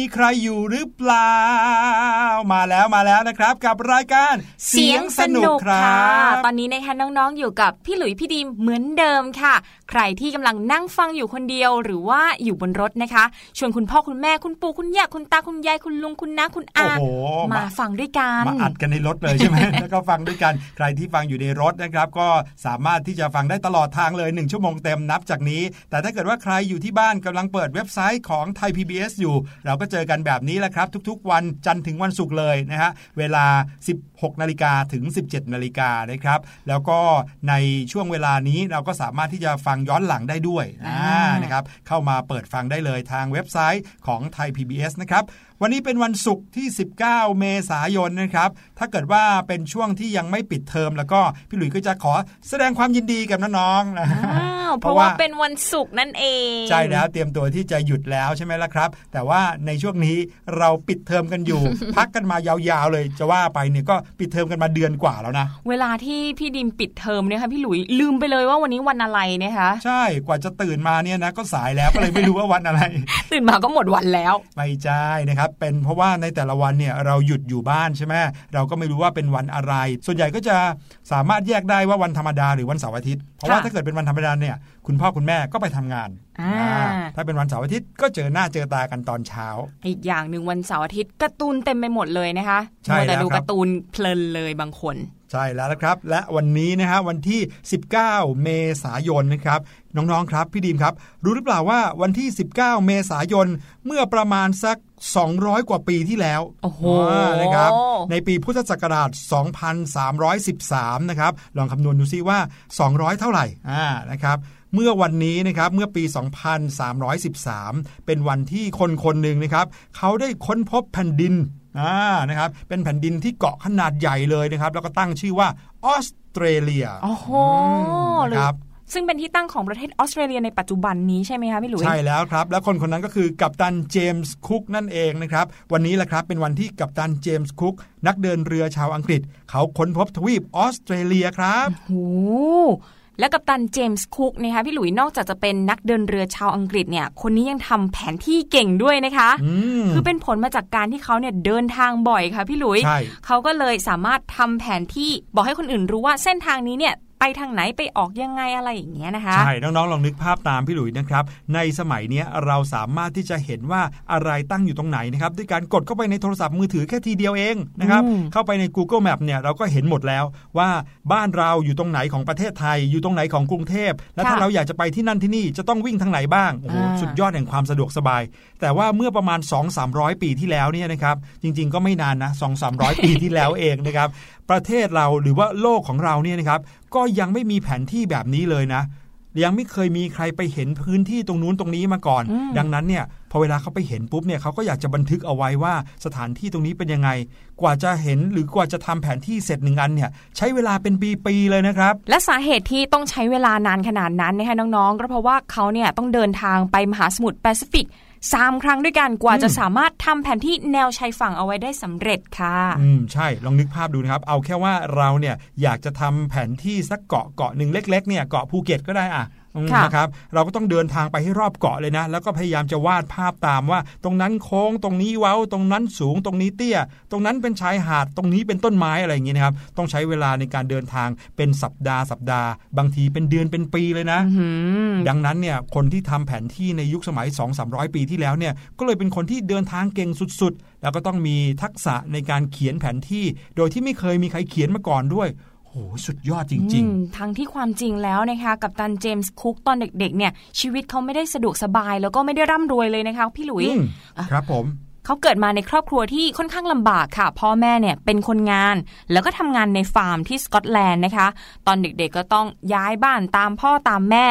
มีใครอยู่หรือเปล่า มาแล้วมาแล้วนะครับ กับรายการเสียงสนุกครับตอนนี้นะคะน้องๆอยู่กับพี่หลุยพี่ดีมเหมือนเดิมค่ะ ใครที่กำลังนั่งฟังอยู่คนเดียวหรือว่าอยู่บนรถนะคะ ชวนคุณพ่อคุณแม่คุณปู่คุณย่าคุณตาคุณยายคุณลุงคุณน้าคุณอาโอ้โหมาฟังด้วยกันมาอัดกันในรถเลยใช่ไหมแล้วก็ฟังด้วยกันใครที่ฟังอยู่ในรถนะครับ ก็สามารถที่จะฟังได้ตลอดทางเลย1ชั่วโมงเต็มนับจากนี้ แต่ถ้าเกิดว่าใครอยู่ที่บ้านกำลังเปิดเว็บไซต์ของไทย PBS อยู่ เราก็เจอกันแบบนี้แหละครับ ทุกๆ วันจันทร์ถึงวันศุกร์เลยนะฮะเวลา 16นาฬิกาถึง 17นาฬิกานะครับแล้วก็ในช่วงเวลานี้เราก็สามารถที่จะฟังย้อนหลังได้ด้วยอ่าอ่านะครับเข้ามาเปิดฟังได้เลยทางเว็บไซต์ของไทย PBS นะครับ วันนี้เป็นวันศุกร์ที่ 19 เมษายนนะครับ ถ้าเกิดว่าเป็นช่วงที่ยังไม่ปิดเทอมแล้วก็พี่หลุยส์ก็จะขอแสดงความยินดีกับน้องๆนะอ้าวเพราะว่าเป็นวันศุกร์นั่นเอง ใช่แล้วเตรียมตัวที่จะหยุดแล้วใช่ไหมล่ะครับ แต่ว่าในช่วงนี้เราปิดเทอมกันอยู่ พักกันมายาวๆเลยจะว่าไปเนี่ยก็ปิดเทอมกันมาเดือนกว่าแล้วนะ เวลาที่พี่ดิมปิดเทอมเนี่ยค่ะพี่หลุยลืมไปเลยว่าวันนี้วันอะไรนะคะใช่กว่าจะตื่นมาเนี่ยนะก็สายแล้วก็เลยไม่รู้ว่าวันอะไร ตื่นมาก็หมดวันแล้วไม่ใช่นะครับเป็นเพราะว่าในแต่ละวันเนี่ยเราหยุดอยู่บ้านใช่ไหมเราก็ไม่รู้ว่าเป็นวันอะไร ส่วนใหญ่ก็จะสามารถแยกได้ว่าวันธรรมดาหรือวันเสาร์อาทิตย์เพราะว่าค่ะถ้าเกิดเป็นวันธรรมดาเนี่ยคุณพ่อคุณแม่ก็ไปทำงานอ่าอ่าถ้าเป็นวันเสาร์อาทิตย์ก็เจอหน้าเจอตากันตอนเช้า อีกอย่างหนึ่งวันเสาร์อาทิตย์การ์ตูนเต็มไปหมดเลยนะคะใช่มัวแต่แล้วดูครับการ์ตูนเพลินเลยบางคน ใช่แล้วนะครับ และวันนี้นะฮะวันที่ 19 เมษายนนะครับน้องๆครับ พี่ดีมครับ รู้หรือเปล่าว่าวันที่ 19 เมษายนเมื่อประมาณสัก 200 กว่าปีที่แล้วโอ้โหานะครับในปีพุทธศักราช 2313 นะครับ ลองคำนวณดูซิว่า 200 เท่าไหร่อ่านะครับเมื่อวันนี้นะครับเมื่อปี 2313 เป็นวันที่คนคนหนึ่งนะครับ เขาได้ค้นพบแผ่นดินอ่านะครับเป็นแผ่นดินที่เกาะขนาดใหญ่เลยนะครับ แล้วก็ตั้งชื่อว่าออสเตรเลียโอ้โหมนะครับ ซึ่งเป็นที่ตั้งของประเทศออสเตรเลียในปัจจุบันนี้ใช่ไหมคะพี่หลุยใช่แล้วครับ แล้วคนคนนั้นก็คือกัปตันเจมส์คุกนั่นเองนะครับ วันนี้แหละครับเป็นวันที่กัปตันเจมส์คุกนักเดินเรือชาวอังกฤษ เขาค้นพบทวีปออสเตรเลียครับโอ้โหแล้วกัปตันเจมส์คุกนะคะพี่หลุยนอกจากจะเป็นนักเดินเรือชาวอังกฤษเนี่ย คนนี้ยังทำแผนที่เก่งด้วยนะคะอืมคือเป็นผลมาจากการที่เขาเนี่ยเดินทางบ่อยค่ะพี่หลุยใช่เขาก็เลยสามารถทำแผนที่บอกให้คนอื่นรู้ว่าเส้นทางนี้เนี่ย ไปทางไหนไปออกยังไงอะไรอย่างเงี้ยนะคะ ใช่ น้องๆ ลองนึกภาพตามพี่หลุยนะครับ ในสมัยเนี้ยเราสามารถที่จะเห็นว่าอะไรตั้งอยู่ตรงไหนนะครับด้วยการกดเข้าไปในโทรศัพท์มือถือแค่ทีเดียวเองนะครับอืมเข้าไปใน Google Map เนี่ยเราก็เห็นหมดแล้วว่าบ้านเราอยู่ตรงไหนของประเทศไทย อยู่ตรงไหนของกรุงเทพและถ้าเราอยากจะไปที่นั่นที่นี่จะต้องวิ่งทางไหนบ้างโอ้โหสุดยอดแห่งความสะดวกสบาย แต่ว่าเมื่อประมาณ 2-300 ปีที่แล้วเนี่ยนะครับจริง ๆ ก็ไม่นานนะ2-300 ปีที่แล้วเองนะครับ ประเทศเราหรือว่าโลกของเราเนี่ยนะครับ ก็ยังไม่มีแผนที่แบบนี้เลยนะยังไม่เคยมีใครไปเห็นพื้นที่ตรงนู้นตรงนี้มาก่อนอืมดังนั้นเนี่ยพอเวลาเขาไปเห็นปุ๊บเนี่ยเขาก็อยากจะบันทึกเอาไว้ว่าสถานที่ตรงนี้เป็นยังไง กว่าจะเห็นหรือกว่าจะทำแผนที่เสร็จหนึ่งอันเนี่ยใช้เวลาเป็นปีๆเลยนะครับ และสาเหตุที่ต้องใช้เวลานานขนาดนั้นนะคะน้องๆก็เพราะว่าเขาเนี่ยต้องเดินทางไปมหาสมุทรแปซิฟิก สามครั้งด้วยกันกว่าจะสามารถทำแผนที่แนวชายฝั่งเอาไว้ได้สำเร็จค่ะ อืมใช่ลองนึกภาพดูนะครับ เอาแค่ว่าเราเนี่ยอยากจะทำแผนที่สักเกาะเกาะหนึ่งเล็ก ๆ เนี่ยเกาะภูเก็ตก็ได้อะอืมค่ะ นะครับเราก็ต้องเดินทางไปให้รอบเกาะเลยนะ แล้วก็พยายามจะวาดภาพตามว่า ตรงนั้นโค้งตรงนี้เว้า ตรงนั้นสูงตรงนี้เตี้ย ตรงนั้นเป็นชายหาดตรงนี้เป็นต้นไม้อะไรอย่างงี้นะครับต้องใช้เวลาในการเดินทางเป็นสัปดาห์สัปดาห์ บางทีเป็นเดือนเป็นปีเลยนะอื้อหือดังนั้นเนี่ยคนที่ทำแผนที่ในยุคสมัย 2-300 ปีที่แล้วเนี่ยก็เลยเป็นคนที่เดินทางเก่งสุดๆ แล้วก็ต้องมีทักษะในการเขียนแผนที่ โดยที่ไม่เคยมีใครเขียนมาก่อนด้วย โหสุดยอดจริงอืมทั้งที่ความจริงแล้วนะคะกับตันเจมส์คุกตอนเด็กๆเนี่ยชีวิตเขาไม่ได้สะดวกสบายแล้วก็ไม่ได้ร่ำรวยเลยนะคะพี่หลุๆยอืมครับผม เขาเกิดมาในครอบครัวที่ค่อนข้างลำบากค่ะ พ่อแม่เนี่ยเป็นคนงาน แล้วก็ทำงานในฟาร์มที่สกอตแลนด์นะคะ ตอนเด็กๆก็ต้องย้ายบ้านตามพ่อตามแม่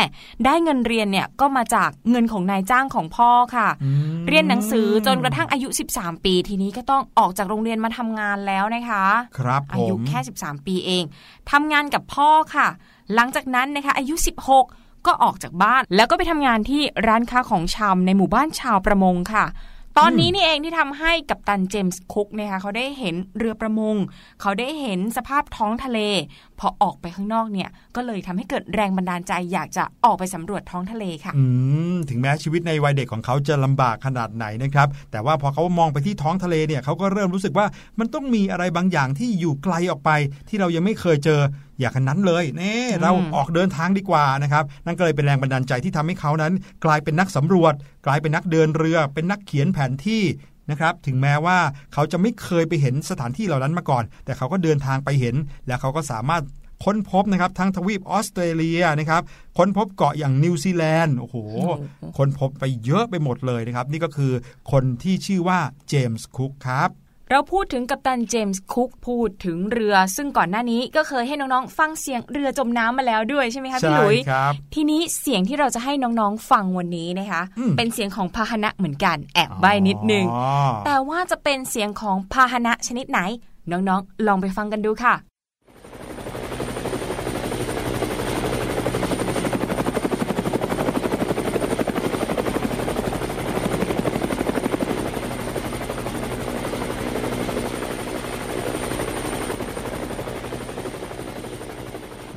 ได้เงินเรียนเนี่ยก็มาจากเงินของนายจ้างของพ่อค่ะอืมเรียนหนังสือจนกระทั่งอายุ 13 ปี ทีนี้ก็ต้องออกจากโรงเรียนมาทำงานแล้วนะคะ ครับผอายุมแค่ 13 ปีเองทำงานกับพ่อค่ะ หลังจากนั้นนะคะอายุ 16ก็ออกจากบ้านแล้วก็ไปทำงานที่ร้านค้าของชำในหมู่บ้านชาวประมงค่ะ ตอนนี้นี่เองที่ทำให้กัปตันเจมส์คุกนะคะเขาได้เห็นเรือประมง เขาได้เห็นสภาพท้องทะเล พอออกไปข้างนอกเนี่ยก็เลยทำให้เกิดแรงบันดาลใจอยากจะออกไปสำรวจท้องทะเลค่ะอืมถึงแม้ชีวิตในวัยเด็กของเขาจะลำบากขนาดไหนนะครับ แต่ว่าพอเขามองไปที่ท้องทะเลเนี่ยเขาก็เริ่มรู้สึกว่ามันต้องมีอะไรบางอย่างที่อยู่ไกลออกไป ที่เรายังไม่เคยเจออย่างนั้นเลยเน่เราออกเดินทางดีกว่านะครับ นั่นก็เลยเป็นแรงบันดาลใจที่ทำให้เขานั้น กลายเป็นนักสำรวจ กลายเป็นนักเดินเรือ เป็นนักเขียนแผนที่ นะครับถึงแม้ว่าเขาจะไม่เคยไปเห็นสถานที่เหล่านั้นมาก่อน แต่เขาก็เดินทางไปเห็น แล้วเขาก็สามารถค้นพบนะครับทั้งทวีปออสเตรเลียนะครับค้นพบเกาะอย่างนิวซีแลนด์โอ้โหค้นพบไปเยอะไปหมดเลยนะครับ นี่ก็คือคนที่ชื่อว่าเจมส์คุกครับ เราพูดถึงกัปตันเจมส์คุกพูดถึงเรือ ซึ่งก่อนหน้านี้ก็เคยให้น้องๆ ฟังเสียงเรือจมน้ำมาแล้วด้วยใช่ไหมคะพี่หลุยครับทีนี้เสียงที่เราจะให้น้องๆฟังวันนี้นะคะอืมเป็นเสียงของพาหนะเหมือนกันแอบใบ้นิดนึงอ๋อแต่ว่าจะเป็นเสียงของพาหนะชนิดไหน น้องๆ ลองไปฟังกันดูค่ะ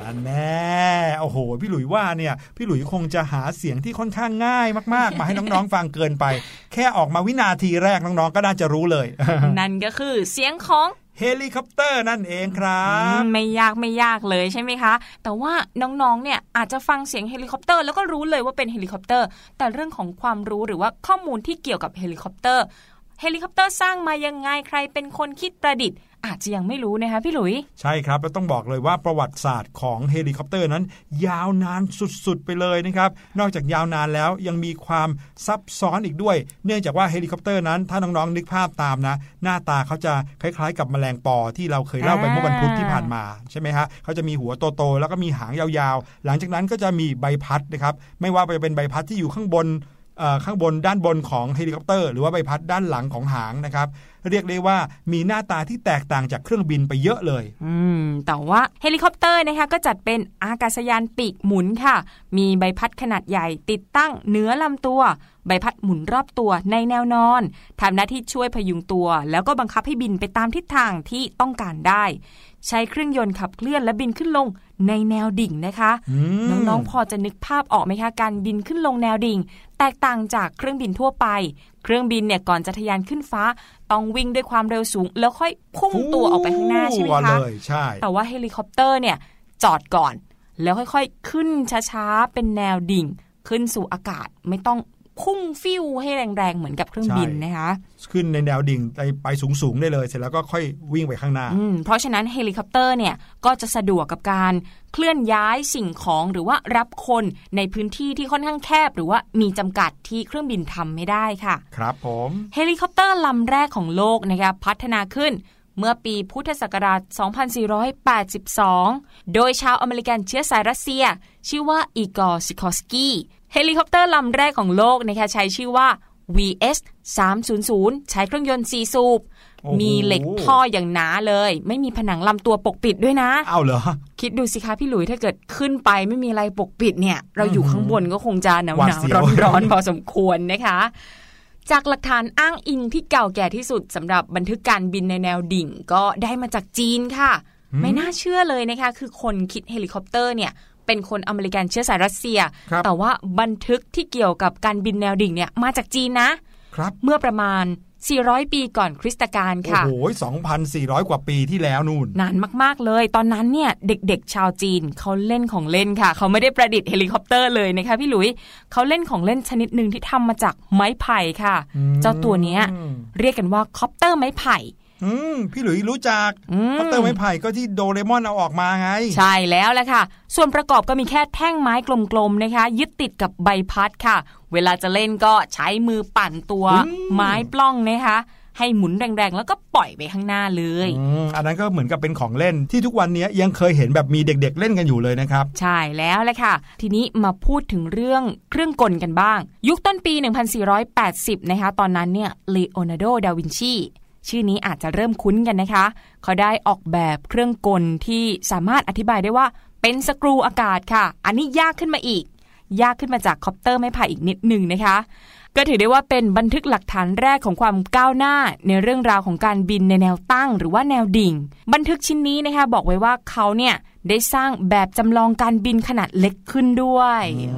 นั่นแน่โอ้โห พี่หลุย ว่าเนี่ยพี่หลุยคงจะหาเสียงที่ค่อนข้างง่ายมากๆ มาให้น้องๆฟังเกินไป แค่ออกมาวินาทีแรกน้องๆก็น่าจะรู้เลย นั่นก็คือเสียงของเฮลิคอปเตอร์นั่นเองครับอืมไม่ยากไม่ยากเลยใช่ไหมคะ แต่ว่าน้องๆเนี่ยอาจจะฟังเสียงเฮลิคอปเตอร์แล้วก็รู้เลยว่าเป็นเฮลิคอปเตอร์ แต่เรื่องของความรู้หรือว่าข้อมูลที่เกี่ยวกับเฮลิคอปเตอร์เฮลิคอปเตอร์สร้างมายังไงใครเป็นคนคิดประดิษฐ์ อาจจะยังไม่รู้นะคะพี่หลุย ใช่ครับ แล้วต้องบอกเลยว่าประวัติศาสตร์ของเฮลิคอปเตอร์นั้น ยาวนานสุดๆไปเลยนะครับ นอกจากยาวนานแล้วยังมีความซับซ้อนอีกด้วย เนื่องจากว่าเฮลิคอปเตอร์นั้น ถ้าน้องๆนึกภาพตามนะ หน้าตาเขาจะคล้ายๆ กับแมลงปอที่เราเคยเล่าไปเมื่อวันพุธที่ผ่านมาใช่ไหมฮะเขาจะมีหัวโตๆแล้วก็มีหางยาวๆ หลังจากนั้นก็จะมีใบพัดนะครับไม่ว่าจะเป็นใบพัดที่อยู่ข้างบน ข้างบนด้านบนของเฮลิคอปเตอร์หรือว่าใบพัดด้านหลังของหางนะครับ เรียกได้ว่ามีหน้าตาที่แตกต่างจากเครื่องบินไปเยอะเลย อืม แต่ว่าเฮลิคอปเตอร์นะคะก็จัดเป็นอากาศยานปีกหมุนค่ะ มีใบพัดขนาดใหญ่ติดตั้งเหนือลำตัว ใบพัดหมุนรอบตัวในแนวนอนทำหน้าที่ช่วยพยุงตัว แล้วก็บังคับให้บินไปตามทิศทางที่ต้องการได้ ใช้เครื่องยนต์ขับเคลื่อนและบินขึ้นลง ในแนวดิ่งนะคะอืมน้องๆพอจะนึกภาพออกไหมคะการบินขึ้นลงแนวดิ่ง แตกต่างจากเครื่องบินทั่วไป เครื่องบินเนี่ยก่อนจะทะยานขึ้นฟ้า ต้องวิ่งด้วยความเร็วสูง แล้วค่อยพุ่งตัวออกไปข้างหน้าใช่ไหมฟู่คะเลยใช่แต่ว่าเฮลิคอปเตอร์เนี่ยจอดก่อน แล้วค่อยๆ ขึ้นช้าๆเป็นแนวดิ่ง ขึ้นสู่อากาศไม่ต้อง พุ่งฟิวให้แรงๆ เหมือนกับเครื่องบินใช่นะคะ ขึ้นในแนวดิ่งไปไปสูงๆ ได้เลย เสร็จแล้วก็ค่อยวิ่งไปข้างหน้าอืมเพราะฉะนั้นเฮลิคอปเตอร์เนี่ยก็จะสะดวกกับการเคลื่อนย้ายสิ่งของหรือว่ารับคนในพื้นที่ที่ค่อนข้างแคบ หรือว่ามีจำกัดที่เครื่องบินทำไม่ได้ค่ะ ครับผมเฮลิคอปเตอร์ลำแรกของโลกนะคะพัฒนาขึ้นเมื่อปีพุทธศักราช 2482 โดยชาวอเมริกันเชื้อสายรัสเซีย ชื่อว่าอีกอร์ซิคอร์สกี้ เฮลิคอปเตอร์ลำแรกของโลกนะคะใช้ชื่อว่า VS 300 ใช้เครื่องยนต์4สูบโอ้โหมีเหล็กท่ออย่างหนาเลย ไม่มีผนังลำตัวปกปิดด้วยนะเอาเหรอ คิดดูสิคะพี่หลุยถ้าเกิดขึ้นไปไม่มีอะไรปกปิดเนี่ย เราอยู่ข้างบนก็คงจะหนาวหวาหดนาวเสียร้วอนร้อนๆพอสมควรนะคะ จากหลักฐานอ้างอิงที่เก่าแก่ที่สุดสำหรับบันทึกการบินในแนวดิ่งก็ได้มาจากจีนค่ะ ไม่น่าเชื่อเลยนะคะ คือคนคิดเฮลิคอปเตอร์เนี่ย เป็นคนอเมริกันเชื้อสายรัสเซียครับแต่ว่าบันทึกที่เกี่ยวกับการบินแนวดิ่งเนี่ยมาจากจีนนะครับเมื่อประมาณ 400 ปีก่อนคริสตกาลโอ้ค่ะโห 2,400 กว่าปีที่แล้วนู่น นานมากๆเลย ตอนนั้นเนี่ยเด็กๆ ชาวจีนเขาเล่นของเล่นค่ะ เขาไม่ได้ประดิษฐ์เฮลิคอปเตอร์เลยนะคะพี่หลุย เขาเล่นของเล่นชนิดหนึ่งที่ทำมาจากไม้ไผ่ค่ะอืมเจ้าตัวเนี้ยเรียกกันว่าคอปเตอร์ไม้ไผ่ อืมพี่หลุยรู้จักอืมคอปเตอร์ไม้ไผ่ก็ที่โดเรมอนเอาออกมาไง ใช่แล้วแหละค่ะ ส่วนประกอบก็มีแค่แท่งไม้กลมๆนะคะ ยึดติดกับใบพัดค่ะ เวลาจะเล่นก็ใช้มือปั่นตัวอืมไม้ปล้องนะคะให้หมุนแรงๆ แล้วก็ปล่อยไปข้างหน้าเลยอืมอันนั้นก็เหมือนกับเป็นของเล่นที่ทุกวันนี้ยังเคยเห็นแบบมีเด็กๆ เล่นกันอยู่เลยนะครับ ใช่แล้วแหละค่ะ ทีนี้มาพูดถึงเรื่องเครื่องกลกันบ้าง ยุคต้นปี 1480 นะคะ ตอนนั้นเนี่ยเลโอนาร์โด ดาวินชี ชื่อนี้อาจจะเริ่มคุ้นกันนะคะ เขาได้ออกแบบเครื่องกลที่สามารถอธิบายได้ว่าเป็นสกรูอากาศค่ะ อันนี้ยากขึ้นมาอีก ยากขึ้นมาจากคอปเตอร์ไม้ไผ่อีกนิดหนึ่งนะคะ ก็ถือได้ว่าเป็นบันทึกหลักฐานแรกของความก้าวหน้า ในเรื่องราวของการบินในแนวตั้ง หรือว่าแนวดิ่ง บันทึกชิ้นนี้นะคะ บอกไว้ว่าเขาเนี่ย ได้สร้างแบบจำลองการบินขนาดเล็กขึ้นด้วยอ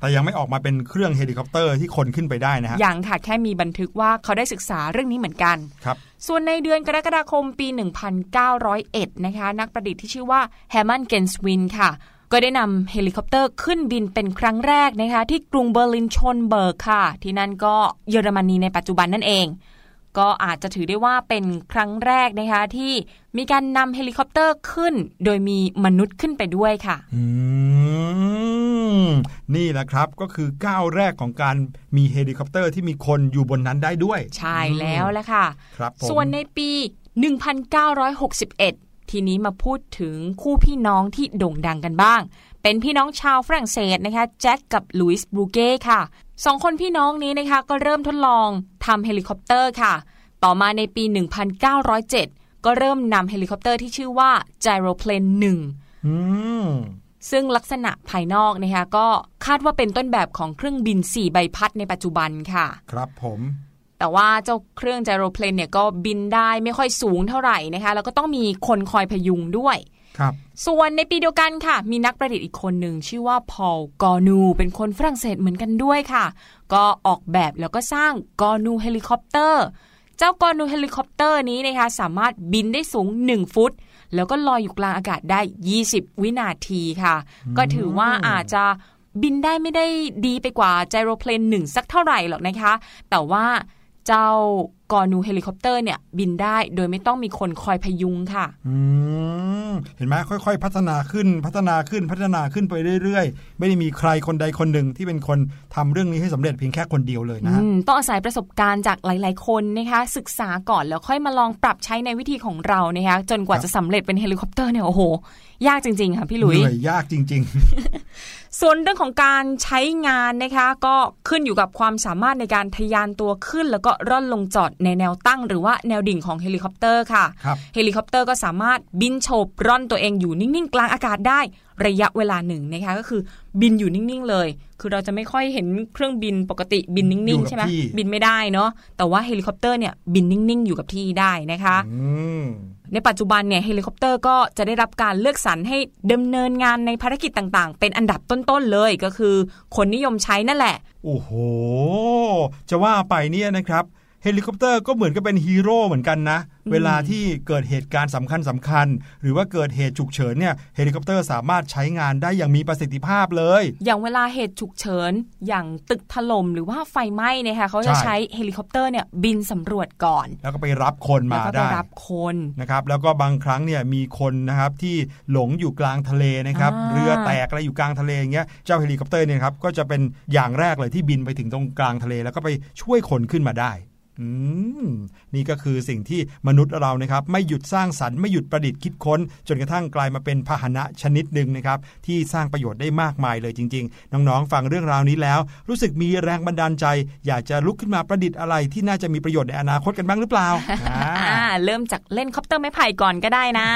แต่ยังไม่ออกมาเป็นเครื่องเฮลิคอปเตอร์ที่คนขึ้นไปได้นะฮะยังค่ะแค่มีบันทึกว่าเขาได้ศึกษาเรื่องนี้เหมือนกันครับส่วนในเดือนกรกฎาคมปี 1901 นะคะ นักประดิษฐ์ที่ชื่อว่าแฮมันเกนสวินค่ะ ก็ได้นำเฮลิคอปเตอร์ขึ้นบินเป็นครั้งแรกนะคะ ที่กรุงเบอร์ลินชนเบิร์กค่ะ ที่นั่นก็เยอรมนีในปัจจุบันนั่นเอง ก็อาจจะถือได้ว่าเป็นครั้งแรกนะคะที่มีการนำเฮลิคอปเตอร์ขึ้น โดยมีมนุษย์ขึ้นไปด้วยค่ะนี่แหละครับก็คือก้าวแรกของการมีเฮลิคอปเตอร์ที่มีคนอยู่บนนั้นได้ด้วย ใช่แล้วแหละค่ะครับส่วนในปี 1961 ทีนี้มาพูดถึงคู่พี่น้องที่โด่งดังกันบ้าง เป็นพี่น้องชาวฝรั่งเศสนะคะแจ็คกับลุยส์บรูเก้ค่ะ สองคนพี่น้องนี้นะคะก็เริ่มทดลองทำเฮลิคอปเตอร์ค่ะ ต่อมาในปี 1907 ก็เริ่มนำเฮลิคอปเตอร์ที่ชื่อว่า Gyroplane 1ซึ่งลักษณะภายนอกนะคะก็คาดว่าเป็นต้นแบบของเครื่องบิน 4 ใบพัดในปัจจุบันค่ะ ครับผมแต่ว่าเจ้าเครื่อง Gyroplane เนี่ยก็บินได้ไม่ค่อยสูงเท่าไหร่นะคะ แล้วก็ต้องมีคนคอยพยุงด้วย ครับส่วนในปีเดียวกันค่ะ มีนักประดิษฐ์อีกคนหนึ่งชื่อว่าพอลกอนู เป็นคนฝรั่งเศสเหมือนกันด้วยค่ะ ก็ออกแบบแล้วก็สร้างกอนูเฮลิคอปเตอร์ เจ้ากอนูเฮลิคอปเตอร์นี้นะคะสามารถบินได้สูง 1 ฟุต แล้วก็ลอยอยู่กลางอากาศได้ 20 วินาทีค่ะ ก็ถือว่าอาจจะบินได้ไม่ได้ดีไปกว่า Gyroplane หนึ่งสักเท่าไหร่หรอกนะคะ แต่ว่าเจ้า กอนูเฮลิคอปเตอร์เนี่ยบินได้โดยไม่ต้องมีคนคอยพยุงค่ะอืมเห็นไหมค่อยๆ พัฒนาขึ้นพัฒนาขึ้นพัฒนาขึ้นไปเรื่อยๆ ไม่ได้มีใครคนใดคนหนึ่งที่เป็นคนทำเรื่องนี้ให้สำเร็จเพียงแค่คนเดียวเลยนะต้องอาศัยประสบการณ์จากหลาย ๆ คนนะคะศึกษาก่อนแล้วค่อยมาลองปรับใช้ในวิธีของเรานะคะจนกว่าจะสำเร็จเป็นเฮลิคอปเตอร์เนี่ยโอ้โห ยากจริง ๆ ค่ะพี่ลุยเหนื่อยยากจริง ๆ ส่วนเรื่องของการใช้งานนะคะ ก็ขึ้นอยู่กับความสามารถในการทะยานตัวขึ้นแล้วก็ร่อนลงจอดในแนวตั้งหรือว่าแนวดิ่งของเฮลิคอปเตอร์ค่ะเฮลิคอปเตอร์ก็สามารถบินโฉบร่อนตัวเองอยู่นิ่งๆ กลางอากาศได้ระยะเวลาหนึ่งนะคะก็คือบินอยู่นิ่ง ๆ เลย คือเราจะไม่ค่อยเห็นเครื่องบินปกติบินนิ่ง ๆ ใช่ไหมบินไม่ได้เนาะแต่ว่าเฮลิคอปเตอร์เนี่ยบินนิ่ง ๆ อยู่กับที่ได้นะคะในปัจจุบันเนี่ยเฮลิคอปเตอร์ก็จะได้รับการเลือกสรรให้ดำเนินงานในภารกิจต่างๆ เป็นอันดับต้น ๆ เลยก็คือ คนนิยมใช้นั่นแหละ โอ้โห จะว่าไปเนี่ยนะครับ เฮลิคอปเตอร์ก็เหมือนกับเป็นฮีโร่เหมือนกันนะ เวลาที่เกิดเหตุการณ์สำคัญสำคัญ หรือว่าเกิดเหตุฉุกเฉินเนี่ยเฮลิคอปเตอร์สามารถใช้งานได้อย่างมีประสิทธิภาพเลย อย่างเวลาเหตุฉุกเฉิน อย่างตึกถล่มหรือว่าไฟไหม้นะคะเขาจะใช้เฮลิคอปเตอร์เนี่ยบินสำรวจก่อน แล้วก็ไปรับคนมาได้รับคนนะครับแล้วก็บางครั้งเนี่ยมีคนนะครับที่หลงอยู่กลางทะเลนะครับเรือแตกอะไรอยู่กลางทะเลอย่างเงี้ยเจ้าเฮลิคอปเตอร์เนี่ยครับก็จะเป็นอย่างแรกเลยที่บินไปถึงตรงกลางทะเล แล้วก็ไปช่วยคนขึ้นมาได้ อืมนี่ก็คือสิ่งที่มนุษย์เรานะครับ ไม่หยุดสร้างสรรค์ไม่หยุดประดิษฐ์คิดค้น จนกระทั่งกลายมาเป็นพาหนะชนิดหนึ่งนะครับ ที่สร้างประโยชน์ได้มากมายเลยจริง ๆ น้องๆ ฟังเรื่องราวนี้แล้ว รู้สึกมีแรงบันดาลใจ อยากจะลุกขึ้นมาประดิษฐ์อะไรที่น่าจะมีประโยชน์ในอนาคตกันบ้างหรือเปล่าเริ่มจากเล่นคอปเตอร์ไม้ไผ่ก่อนก็ได้นะ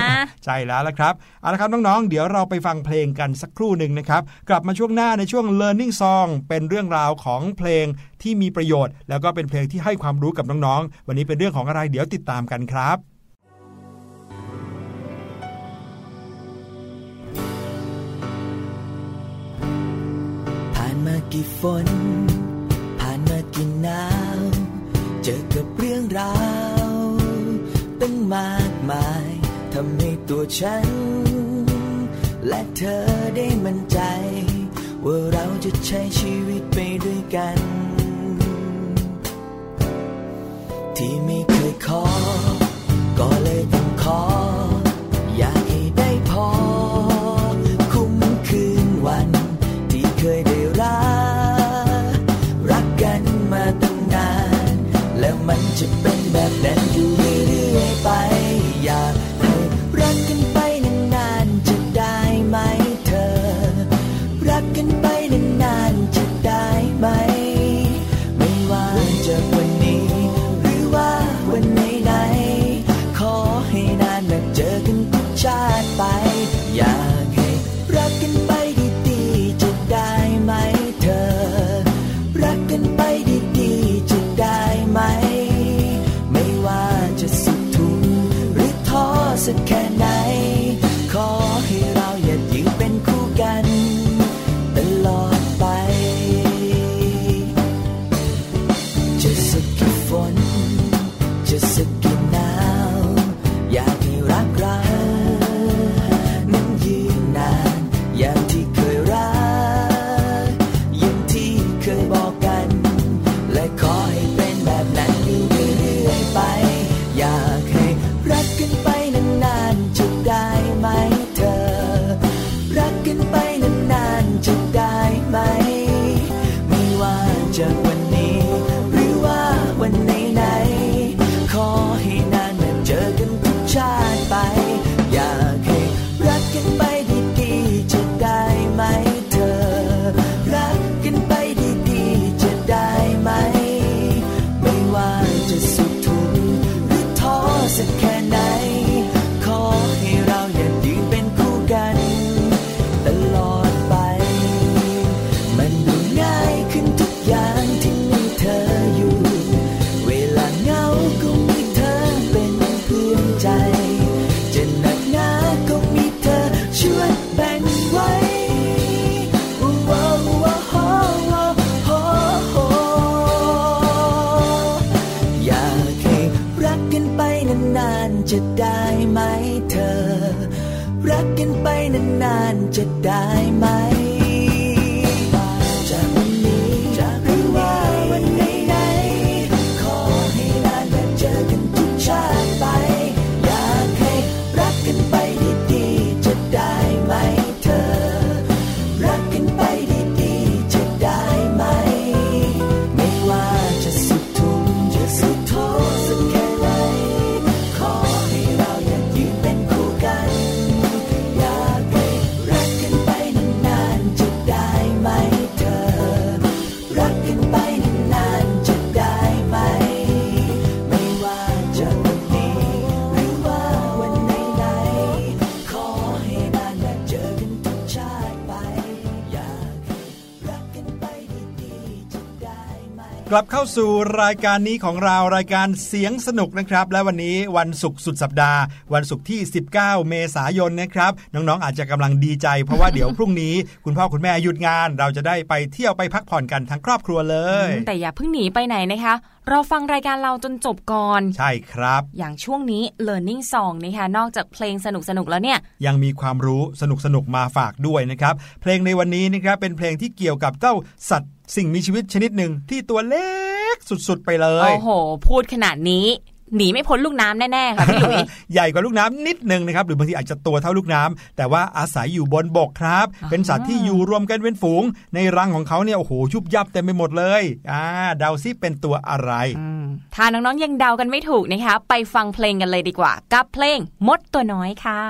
ใช่แล้วละครับเอาละครับน้องๆ เดี๋ยวเราไปฟังเพลงกันสักครู่หนึ่งนะครับกลับมาช่วงหน้าในช่วง learning song เป็นเรื่องราวของเพลง ที่มีประโยชน์ แล้วก็เป็นเพลงที่ให้ความรู้กับน้องๆ วันนี้เป็นเรื่องของอะไรเดี๋ยวติดตามกันครับผ่านมากี่ฝน ผ่านมากี่หนาวเจอกับเรื่องราวตั้งมากมายทำให้ตัวฉัน และเธอได้มั่นใจ ว่าเราจะใช้ชีวิตไปด้วยกัน ที่ไม่เคยขอ ก็เลยต้องขอ จะได้ไหมเธอ รักกันไปนานๆจะได้ไหม กลับเข้าสู่รายการนี้ของเรารายการเสียงสนุกนะครับ และวันนี้วันศุกร์สุดสัปดาห์ วันศุกร์ที่ 19 เมษายนนะครับ น้องๆอาจจะกำลังดีใจ เพราะว่าเดี๋ยวพรุ่งนี้ คุณพ่อคุณแม่หยุดงาน เราจะได้ไปเที่ยวไปพักผ่อนกันทั้งครอบครัวเลย แต่อย่าเพิ่งหนีไปไหนนะคะเราฟังรายการเราจนจบก่อน ใช่ครับ อย่างช่วงนี้ Learning Song นะคะนอกจากเพลงสนุกสนุกแล้วเนี่ย ยังมีความรู้สนุกสนุกมาฝากด้วยนะครับ เพลงในวันนี้นะครับเป็นเพลงที่เกี่ยวกับเจ้าสัตว์ สิ่งมีชีวิตชนิดหนึ่งที่ตัวเล็กสุดๆไปเลย โอ้โห พูดขนาดนี้หนีไม่พ้นลูกน้ำแน่ๆค่ะพี่หลุยใหญ่กว่าลูกน้ำนิดนึงนะครับหรือบางทีอาจจะตัวเท่าลูกน้ำ แต่ว่าอาศัยอยู่บนบกครับ เป็นสัตว์ที่อยู่รวมกันเป็นฝูง ในรังของเขาเนี่ยโอ้โหชุบยับเต็มไปหมดเลยอ่าเดาซิเป็นตัวอะไร ถ้าน้องๆยังเดากันไม่ถูกนะคะ ไปฟังเพลงกันเลยดีกว่า กับเพลงมดตัวน้อยค่ะ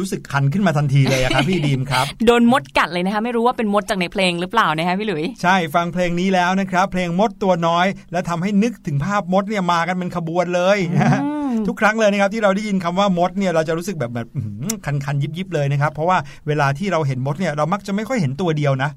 รู้สึกคันขึ้นมาทันทีเลยอะครับพี่ดีมครับ โดนมดกัดเลยนะคะ ไม่รู้ว่าเป็นมดจากในเพลงหรือเปล่านะคะพี่หลุย ใช่ฟังเพลงนี้แล้วนะครับ เพลงมดตัวน้อย และทำให้นึกถึงภาพมดเนี่ยมากันเป็นขบวนเลยนะฮะทุกครั้งเลยนะครับที่เราได้ยินคำว่ามดเนี่ยเราจะรู้สึกแบบแบบอื้อหือคันๆยิบๆเลยนะครับ เพราะว่าเวลาที่เราเห็นมดเนี่ยเรามักจะไม่ค่อยเห็นตัวเดียวนะ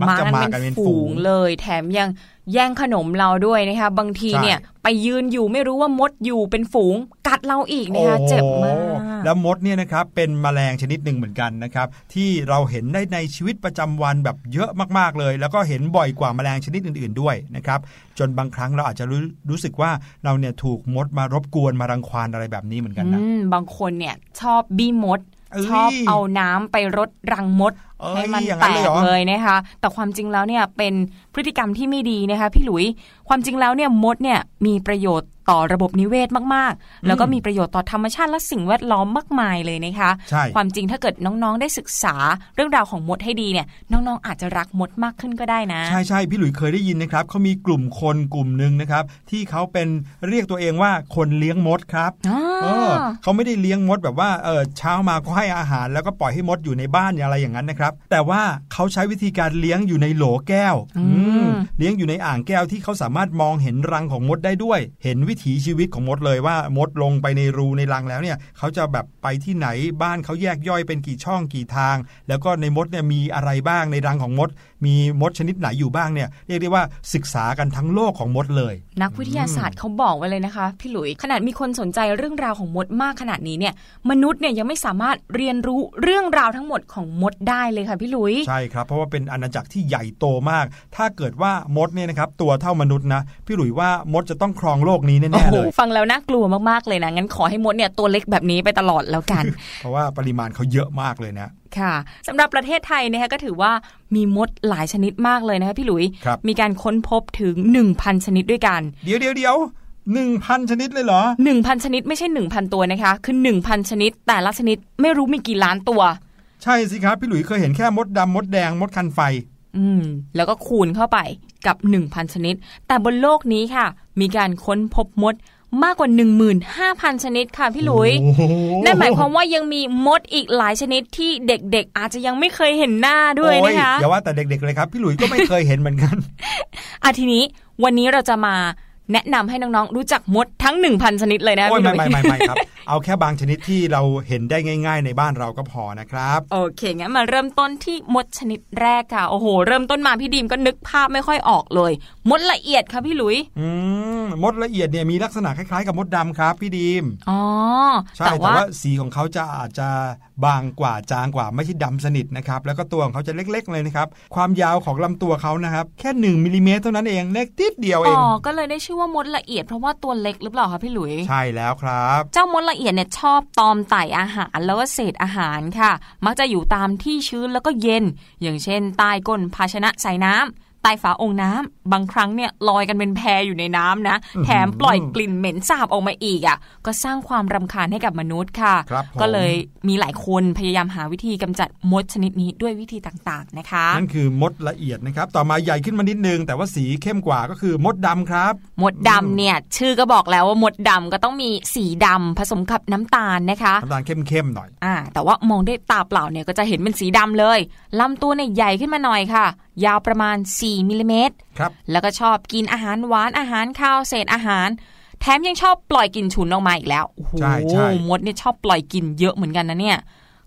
มักจะมากันเป็นฝูงเลย แถมยังแย่งขนมเราด้วยนะคะ บางทีใช่เนี่ย ไปยืนอยู่ไม่รู้ว่ามดอยู่เป็นฝูง กัดเราอีกนะคะเจ็บมากโอ้แล้วมดเนี่ยนะครับเป็นแมลงชนิดหนึ่งเหมือนกันนะครับ ที่เราเห็นได้ในชีวิตประจำวันแบบเยอะมากๆเลย แล้วก็เห็นบ่อยกว่าแมลงชนิดอื่น ๆด้วยนะครับ จนบางครั้งเราอาจจะรู้รู้สึกว่าเราเนี่ยถูกมดมารบกวนมารังควานอะไรแบบนี้เหมือนกันนะอืมบางคนเนี่ยชอบบี้มดเอ้ยชอบเอาน้ำไปรดรังมดเอ้ย ให้มันอย่างแตนั้นเลยกเหรอเลยนะคะ แต่ความจริงแล้วเนี่ยเป็นพฤติกรรมที่ไม่ดีนะคะ พี่หลุย ความจริงแล้วเนี่ยมดเนี่ยมีประโยชน์ต่อระบบนิเวศมากๆ แล้วก็มีประโยชน์ต่อธรรมชาติและสิ่งแวดล้อมมากมายเลยนะคะใช่ความจริงถ้าเกิดน้องๆ ได้ศึกษาเรื่องราวของมดให้ดีเนี่ยน้องๆ อาจจะรักมดมากขึ้นก็ได้นะ ใช่ใช่พี่หลุยเคยได้ยินนะครับเขามีกลุ่มคนกลุ่มหนึ่งนะครับ ที่เขาเป็นเรียกตัวเองว่าคนเลี้ยงมดครับอ๋อเออเขาไม่ได้เลี้ยงมดแบบว่าเออเช้ามาก็ให้อาหาร แล้วก็ปล่อยให้มดอยู่ในบ้านอะไรอย่างนั้นนะครับ แต่ว่าเขาใช้วิธีการเลี้ยงอยู่ในโหลแก้วอืมเลี้ยงอยู่ในอ่างแก้วที่เขาสามารถมองเห็นรังของมดได้ด้วย เห็นวิถีชีวิตของมดเลยว่ามดลงไปในรูในรังแล้วเนี่ยเขาจะแบบไปที่ไหนบ้านเขาแยกย่อยเป็นกี่ช่องกี่ทาง แล้วก็ในมดเนี่ยมีอะไรบ้างในรังของมด มีมดชนิดไหนอยู่บ้างเนี่ยเรียกได้ว่าศึกษากันทั้งโลกของมดเลย นักวิทยาศาสตร์เขาบอกไว้เลยนะคะพี่หลุยขนาดมีคนสนใจเรื่องราวของมดมากขนาดนี้เนี่ยมนุษย์เนี่ยยังไม่สามารถเรียนรู้เรื่องราวทั้งหมดของมดได้เลยค่ะพี่หลุยใช่ครับเพราะว่าเป็นอาณาจักรที่ใหญ่โตมาก ถ้าเกิดว่ามดเนี่ยนะครับตัวเท่ามนุษย์นะพี่หลุยว่ามดจะต้องครองโลกนี้โอ้แน่โหๆเลยฟังแล้วน่ากลัวมากๆเลยนะงั้นขอให้มดเนี่ยตัวเล็กแบบนี้ไปตลอดแล้วกัน เพราะว่าปริมาณเขาเยอะมากเลยนะค่ะสำหรับประเทศไทยนะคะก็ถือว่ามีมดหลายชนิดมากเลยนะคะพี่หลุยครับมีการค้นพบถึง 1,000 ชนิดด้วยกัน เดี๋ยวเดี๋ยวเดี๋ยวหนึ่งพันชนิดเลยเหรอ1,000ชนิดไม่ใช่1,000ตัวนะคะ คือ1,000ชนิด แต่ละชนิดไม่รู้มีกี่ล้านตัว ใช่สิครับ พี่หลุยเคยเห็นแค่มดดำมดแดงมดคันไฟ อืม แล้วก็คูณเข้าไปกับ 1,000 ชนิด แต่บนโลกนี้ค่ะ มีการค้นพบมดมากกว่า 15,000 ชนิดค่ะพี่หลุยโอ้โหนั่นหมายความว่ายังมีมดอีกหลายชนิดที่เด็กๆ อาจจะยังไม่เคยเห็นหน้าด้วยโอ้นะคะอย่าว่าแต่เด็กๆเลยครับ พี่หลุยก็ไม่เคยเห็นเหมือนกันอะทีนี้วันนี้เราจะมา แนะนำให้น้องๆรู้จักมดทั้ง 1,000 ชนิดเลยนะโอ้ยพี่หไม่ลุยไม่ไม่ไม่ครับ เอาแค่บางชนิดที่เราเห็นได้ง่าย ๆ ในบ้านเราก็พอนะครับ โอเคงั้นมาเริ่มต้นที่มดชนิดแรกค่ะ โอ้โห เริ่มต้นมาพี่ดีมก็นึกภาพไม่ค่อยออกเลยมดละเอียดค่ะพี่หลุยอืมมดละเอียดเนี่ยมีลักษณะคล้ายๆ กับมดดำครับพี่ดีมอ๋อใช่แต่ว่าสีของเขาจะอาจจะบางกว่าจางกว่าไม่ใช่ดำสนิทนะครับแล้วก็ตัวของเขาจะเล็ก ๆ เลยนะครับความยาวของลำตัวเขานะครับแค่1มิลลิเมตรเท่านั้นเองเล็กติดเดียวเออ๋งอก็เลยได้ชื่อว่ามดละเอียดเพราะว่าตัวเล็กหรือเปล่าคะพี่หลุย ใช่แล้วครับ เจ้ามดละเอียดเนี่ยชอบตอมไต่อาหารแล้วก็เศษอาหารค่ะ มักจะอยู่ตามที่ชื้นแล้วก็เย็น อย่างเช่นใต้ก้นภาชนะใส่น้ำ ใต้ฝาองค์น้ำบางครั้งเนี่ยลอยกันเป็นแพอยู่ในน้ำนะ แถมปล่อยกลิ่นเหม็นสาบออกมาอีกอะ ก็สร้างความรำคาญให้กับมนุษย์ค่ะครับผมก็เลยมีหลายคนพยายามหาวิธีกำจัดมดชนิดนี้ด้วยวิธีต่างๆนะคะ นั่นคือมดละเอียดนะครับ ต่อมาใหญ่ขึ้นมานิดนึง แต่ว่าสีเข้มกว่าก็คือมดดำครับ มดดำเนี่ยชื่อก็บอกแล้วว่ามดดำก็ต้องมีสีดำผสมกับน้ำตาลนะคะน้ำตาลเข้มๆหน่อยอ่าแต่ว่ามองด้วยตาเปล่าเนี่ยก็จะเห็นเป็นสีดำเลยลำตัวเนี่ยใหญ่ขึ้นมาหน่อยค่ะ ยาวประมาณ 4มิลลิเมตรครับแล้วก็ชอบกินอาหารหวานอาหารข้าวเศษอาหาร แถมยังชอบปล่อยกลิ่นฉุนออกมาอีกแล้วโอ้โหใช่ใช่มดเนี่ยชอบปล่อยกลิ่นเยอะเหมือนกันนะเนี่ย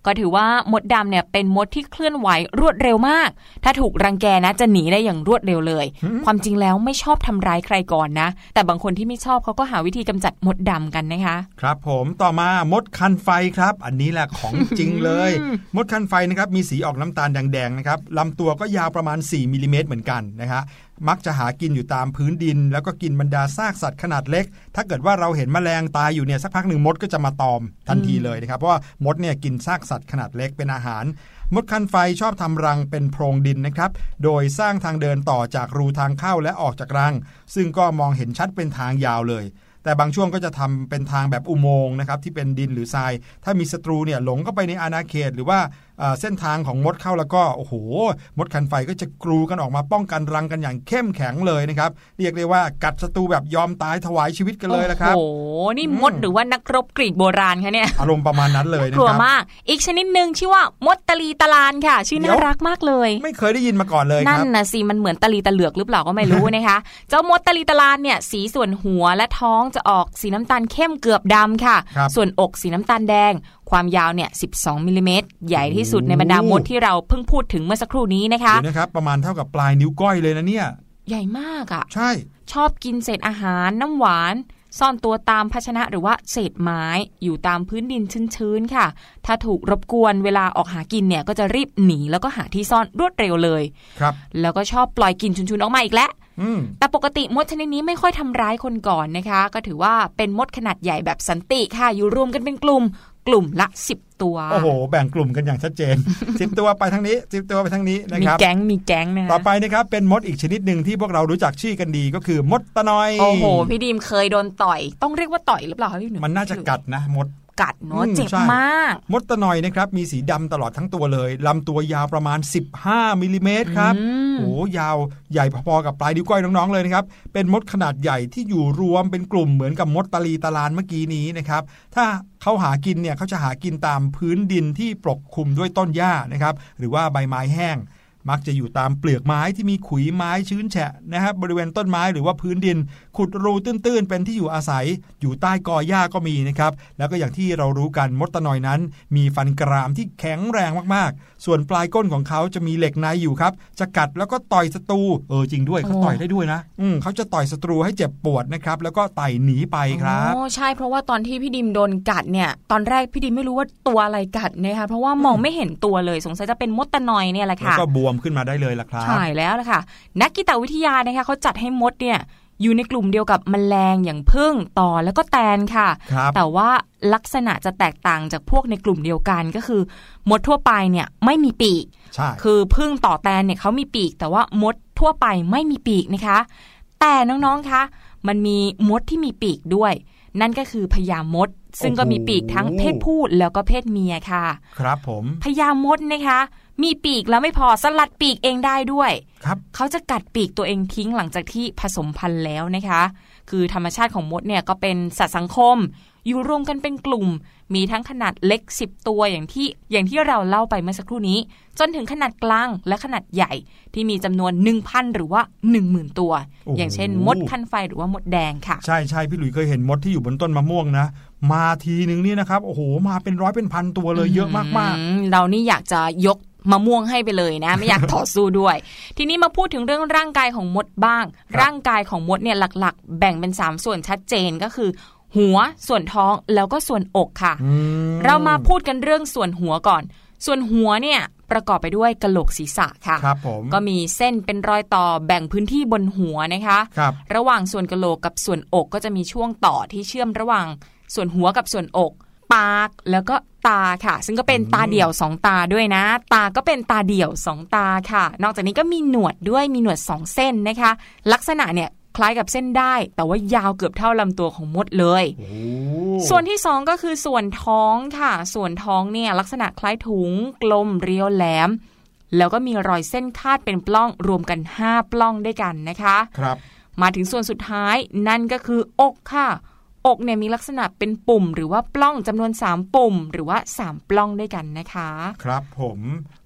ก็ถือว่ามดดำเนี่ยเป็นมดที่เคลื่อนไหวรวดเร็วมาก ถ้าถูกรังแกนะจะหนีได้อย่างรวดเร็วเลย ความจริงแล้วไม่ชอบทำร้ายใครก่อนนะ แต่บางคนที่ไม่ชอบเขาก็หาวิธีกำจัดมดดำกันนะคะ ครับผมต่อมามดคันไฟครับ อันนี้แหละของจริงเลย มดคันไฟนะครับมีสีออกน้ำตาลแดงๆนะครับลำตัวก็ยาวประมาณ 4มิลลิเมตรเหมือนกันนะฮะมักจะหากินอยู่ตามพื้นดิน แล้วก็กินบรรดาซากสัตว์ขนาดเล็ก ถ้าเกิดว่าเราเห็นแมลงตายอยู่เนี่ยสักพักหนึ่งมดก็จะมาตอมทันทีเลยนะครับ เพราะว่ามดเนี่ยกินซากสัตว์ขนาดเล็กเป็นอาหาร มดคันไฟชอบทำรังเป็นโพรงดินนะครับ โดยสร้างทางเดินต่อจากรูทางเข้าและออกจากรัง ซึ่งก็มองเห็นชัดเป็นทางยาวเลยแต่บางช่วงก็จะทำเป็นทางแบบอุโมงค์นะครับที่เป็นดินหรือทราย ถ้ามีศัตรูเนี่ยหลงเข้าไปในอาณาเขต หรือว่าเอ่อเส้นทางของมดเข้าแล้วก็โอ้โหมดคันไฟก็จะกรูกันออกมาป้องกันรังกันอย่างเข้มแข็งเลยนะครับ เรียกได้ว่ากัดศัตรูแบบยอมตายถวายชีวิตกันเลยละครับโอ้โหนี่มดหรือว่านักรบกรีกโบราณคะเนี่ยอารมณ์ประมาณนั้นเลยนะกลัวครับมาก อีกชนิดหนึ่งชื่อว่ามดตะลีตะลานค่ะ ชื่อเดี๋น่ายวรักมากเลย ไม่เคยได้ยินมาก่อนเลยคนั่นรับนะสิมันเหมือนตะลีตะเหลือกหรือเปล่าก็ไม่รู้นะคะ เจ้ามดตะลีตะลานเนี่ยสีส่วนหัวและท้องจะออกสีน้ำตาลเข้มเกือบดำค่ะครับส่วนอกสีน้ำตาลแดง ความยาวเนี่ย 12มิลลิเมตรใหญ่ที่สุดในบรรดามดที่เราเพิ่งพูดถึงเมื่อสักครู่นี้นะคะเดี๋ยวนะครับ ประมาณเท่ากับปลายนิ้วก้อยเลยนะเนี่ย ใหญ่มากอะ่ะ ใช่ ชอบกินเศษอาหารน้ำหวาน ซ่อนตัวตามภาชนะหรือว่าเศษไม้อยู่ตามพื้นดินชื้นๆค่ะ ถ้าถูกรบกวนเวลาออกหากินเนี่ยก็จะรีบหนีแล้วก็หาที่ซ่อนรวดเร็วเลยครับ แล้วก็ชอบปล่อยกลิ่นชุนๆออกมาอีกแล้วอืมแต่ปกติมดชนิดนี้ไม่ค่อยทำร้ายคนก่อนนะคะ ก็ถือว่าเป็นมดขนาดใหญ่แบบสันติค่ะ อยู่รวมกันเป็นกลุ่ม กลุ่มละ 10 ตัว โอ้โห แบ่งกลุ่มกันอย่างชัดเจนสิบตัวไปทางนี้สิบตัวไปทางนี้นะมีครับแก๊ง มีแก๊งนะต่อไปนะครับ เป็นมดอีกชนิดหนึ่งที่พวกเรารู้จักชื่อกันดีก็คือมดตะนอย โอ้โห พี่ดีมเคยโดนต่อย ต้องเรียกว่าต่อยหรือเปล่าคะพี่หนุ่มมันน่าจะกัดนะมด กัดเนาะอืมเจ็บใช่มาก มดตะนอยนะครับมีสีดำตลอดทั้งตัวเลยลำตัวยาวประมาณ 15มิลลิเมตรครับอืมโอ้ยาวใหญ่พอๆกับปลายนิ้วก้อยน้องๆเลยนะครับเป็นมดขนาดใหญ่ที่อยู่รวมเป็นกลุ่มเหมือนกับมดตะลีตะลานเมื่อกี้นี้นะครับ ถ้าเขาหากินเนี่ยเขาจะหากินตามพื้นดินที่ปกคลุมด้วยต้นหญ้านะครับหรือว่าใบไม้แห้ง มักจะอยู่ตามเปลือกไม้ที่มีขุยไม้ชื้นแฉะนะครับบริเวณต้นไม้หรือว่าพื้นดิน ขุดรูตื้นๆ เป็นที่อยู่อาศัย อยู่ใต้กอหญ้าก็มีนะครับแล้วก็อย่างที่เรารู้กันมดตะนอยนั้น มีฟันกรามที่แข็งแรงมากๆ ส่วนปลายก้นของเขาจะมีเหล็กในอยู่ครับจะกัดแล้วก็ต่อยศัตรูเออจริงด้วยเขาโอ้ต่อยได้ด้วยนะ อืมเขาจะต่อยศัตรูให้เจ็บปวดนะครับแล้วก็ไต่หนีไปครับโอ้ใช่เพราะว่าตอนที่พี่ดิมโดนกัดเนี่ยตอนแรกพี่ดิมไม่รู้ว่าตัวอะไรกัดนะคะเพราะว่ามองไม่เห็นตัวเลยสงสัยจะเป็นมดตะนอยเนี่ยแหละแล้วค่ะก็บวมขึ้นมาได้เลยล่ะครับใช่แล้วละค่ะ นักกีตวิทยานะคะเขาจัดให้มดเนี่ยอยู่ในกลุ่มเดียวกับแมลงอย่างผึ้งต่อแล้วก็แตนค่ะครับแต่ว่าลักษณะจะแตกต่างจากพวกในกลุ่มเดียวกันก็คือ มดทั่วไปเนี่ยไม่มีปีกใช่คือพึ่งต่อแตนเนี่ยเขามีปีก แต่ว่ามดทั่วไปไม่มีปีกนะคะ แต่น้องๆคะมันมีมดที่มีปีกด้วย นั่นก็คือพญามด ซึ่งก็มีปีกทั้งเพศผู้แล้วก็เพศเมียค่ะ ครับผมพญามดนะคะ มีปีกแล้วไม่พอสลัดปีกเองได้ด้วยครับเขาจะกัดปีกตัวเองทิ้งหลังจากที่ผสมพันธุ์แล้วนะคะ คือธรรมชาติของมดเนี่ยก็เป็นสัตว์สังคม อยู่รวมกันเป็นกลุ่ม มีทั้งขนาดเล็ก 10 ตัวอย่างที่อย่างที่เราเล่าไปเมื่อสักครู่นี้ จนถึงขนาดกลางและขนาดใหญ่ที่มีจำนวน 1,000 หรือว่า 10,000 ตัวโอ้โหอย่างเช่น มดคันไฟหรือว่ามดแดงค่ะ ใช่ใช่พี่หลุยเคยเห็นมดที่อยู่บนต้นมะม่วงนะมาทีนึงนี่นะครับโอ้โหมาเป็นร้อยเป็นพันตัวเลยเยอะมากอืมเรานี่อยากจะยก มะม่วงให้ไปเลยนะ ไม่อยากต่อสู้ด้วย ทีนี้มาพูดถึงเรื่องร่างกายของมดบ้าง ร่างกายของมดเนี่ยหลักๆ แบ่งเป็น 3 ส่วนชัดเจนก็คือ หัวส่วนท้องแล้วก็ส่วนอกค่ะๆอืมเรามาพูดกันเรื่องส่วนหัวก่อน ส่วนหัวเนี่ยประกอบไปด้วยกะโหลกศีรษะค่ะครับผมก็มีเส้นเป็นรอยต่อแบ่งพื้นที่บนหัวนะคะครับระหว่างส่วนกะโหลกกับส่วนอกก็จะมีช่วงต่อที่เชื่อมระหว่างส่วนหัวกับส่วนอก ปากแล้วก็ตาค่ะ ซึ่งก็เป็นตาเดี่ยวสองตาด้วยนะ ตาก็เป็นตาเดี่ยวสองตาค่ะ นอกจากนี้ก็มีหนวดด้วยมีหนวดสองเส้นนะคะ ลักษณะเนี่ยคล้ายกับเส้นได้ แต่ว่ายาวเกือบเท่าลำตัวของมดเลยโอ้ส่วนที่สองก็คือส่วนท้องค่ะ ส่วนท้องเนี่ยลักษณะคล้ายถุงกลมเรียวแหลม แล้วก็มีรอยเส้นคาดเป็นปล้องรวมกัน 5 ปล้องด้วยกันนะคะ ครับ มาถึงส่วนสุดท้ายนั่นก็คืออกค่ะ อกเนี่ยมีลักษณะเป็นปุ่ม หรือว่าปล้องจำนวน 3 ปุ่ม หรือว่า 3 ปล้องด้วยกันนะคะ ครับผม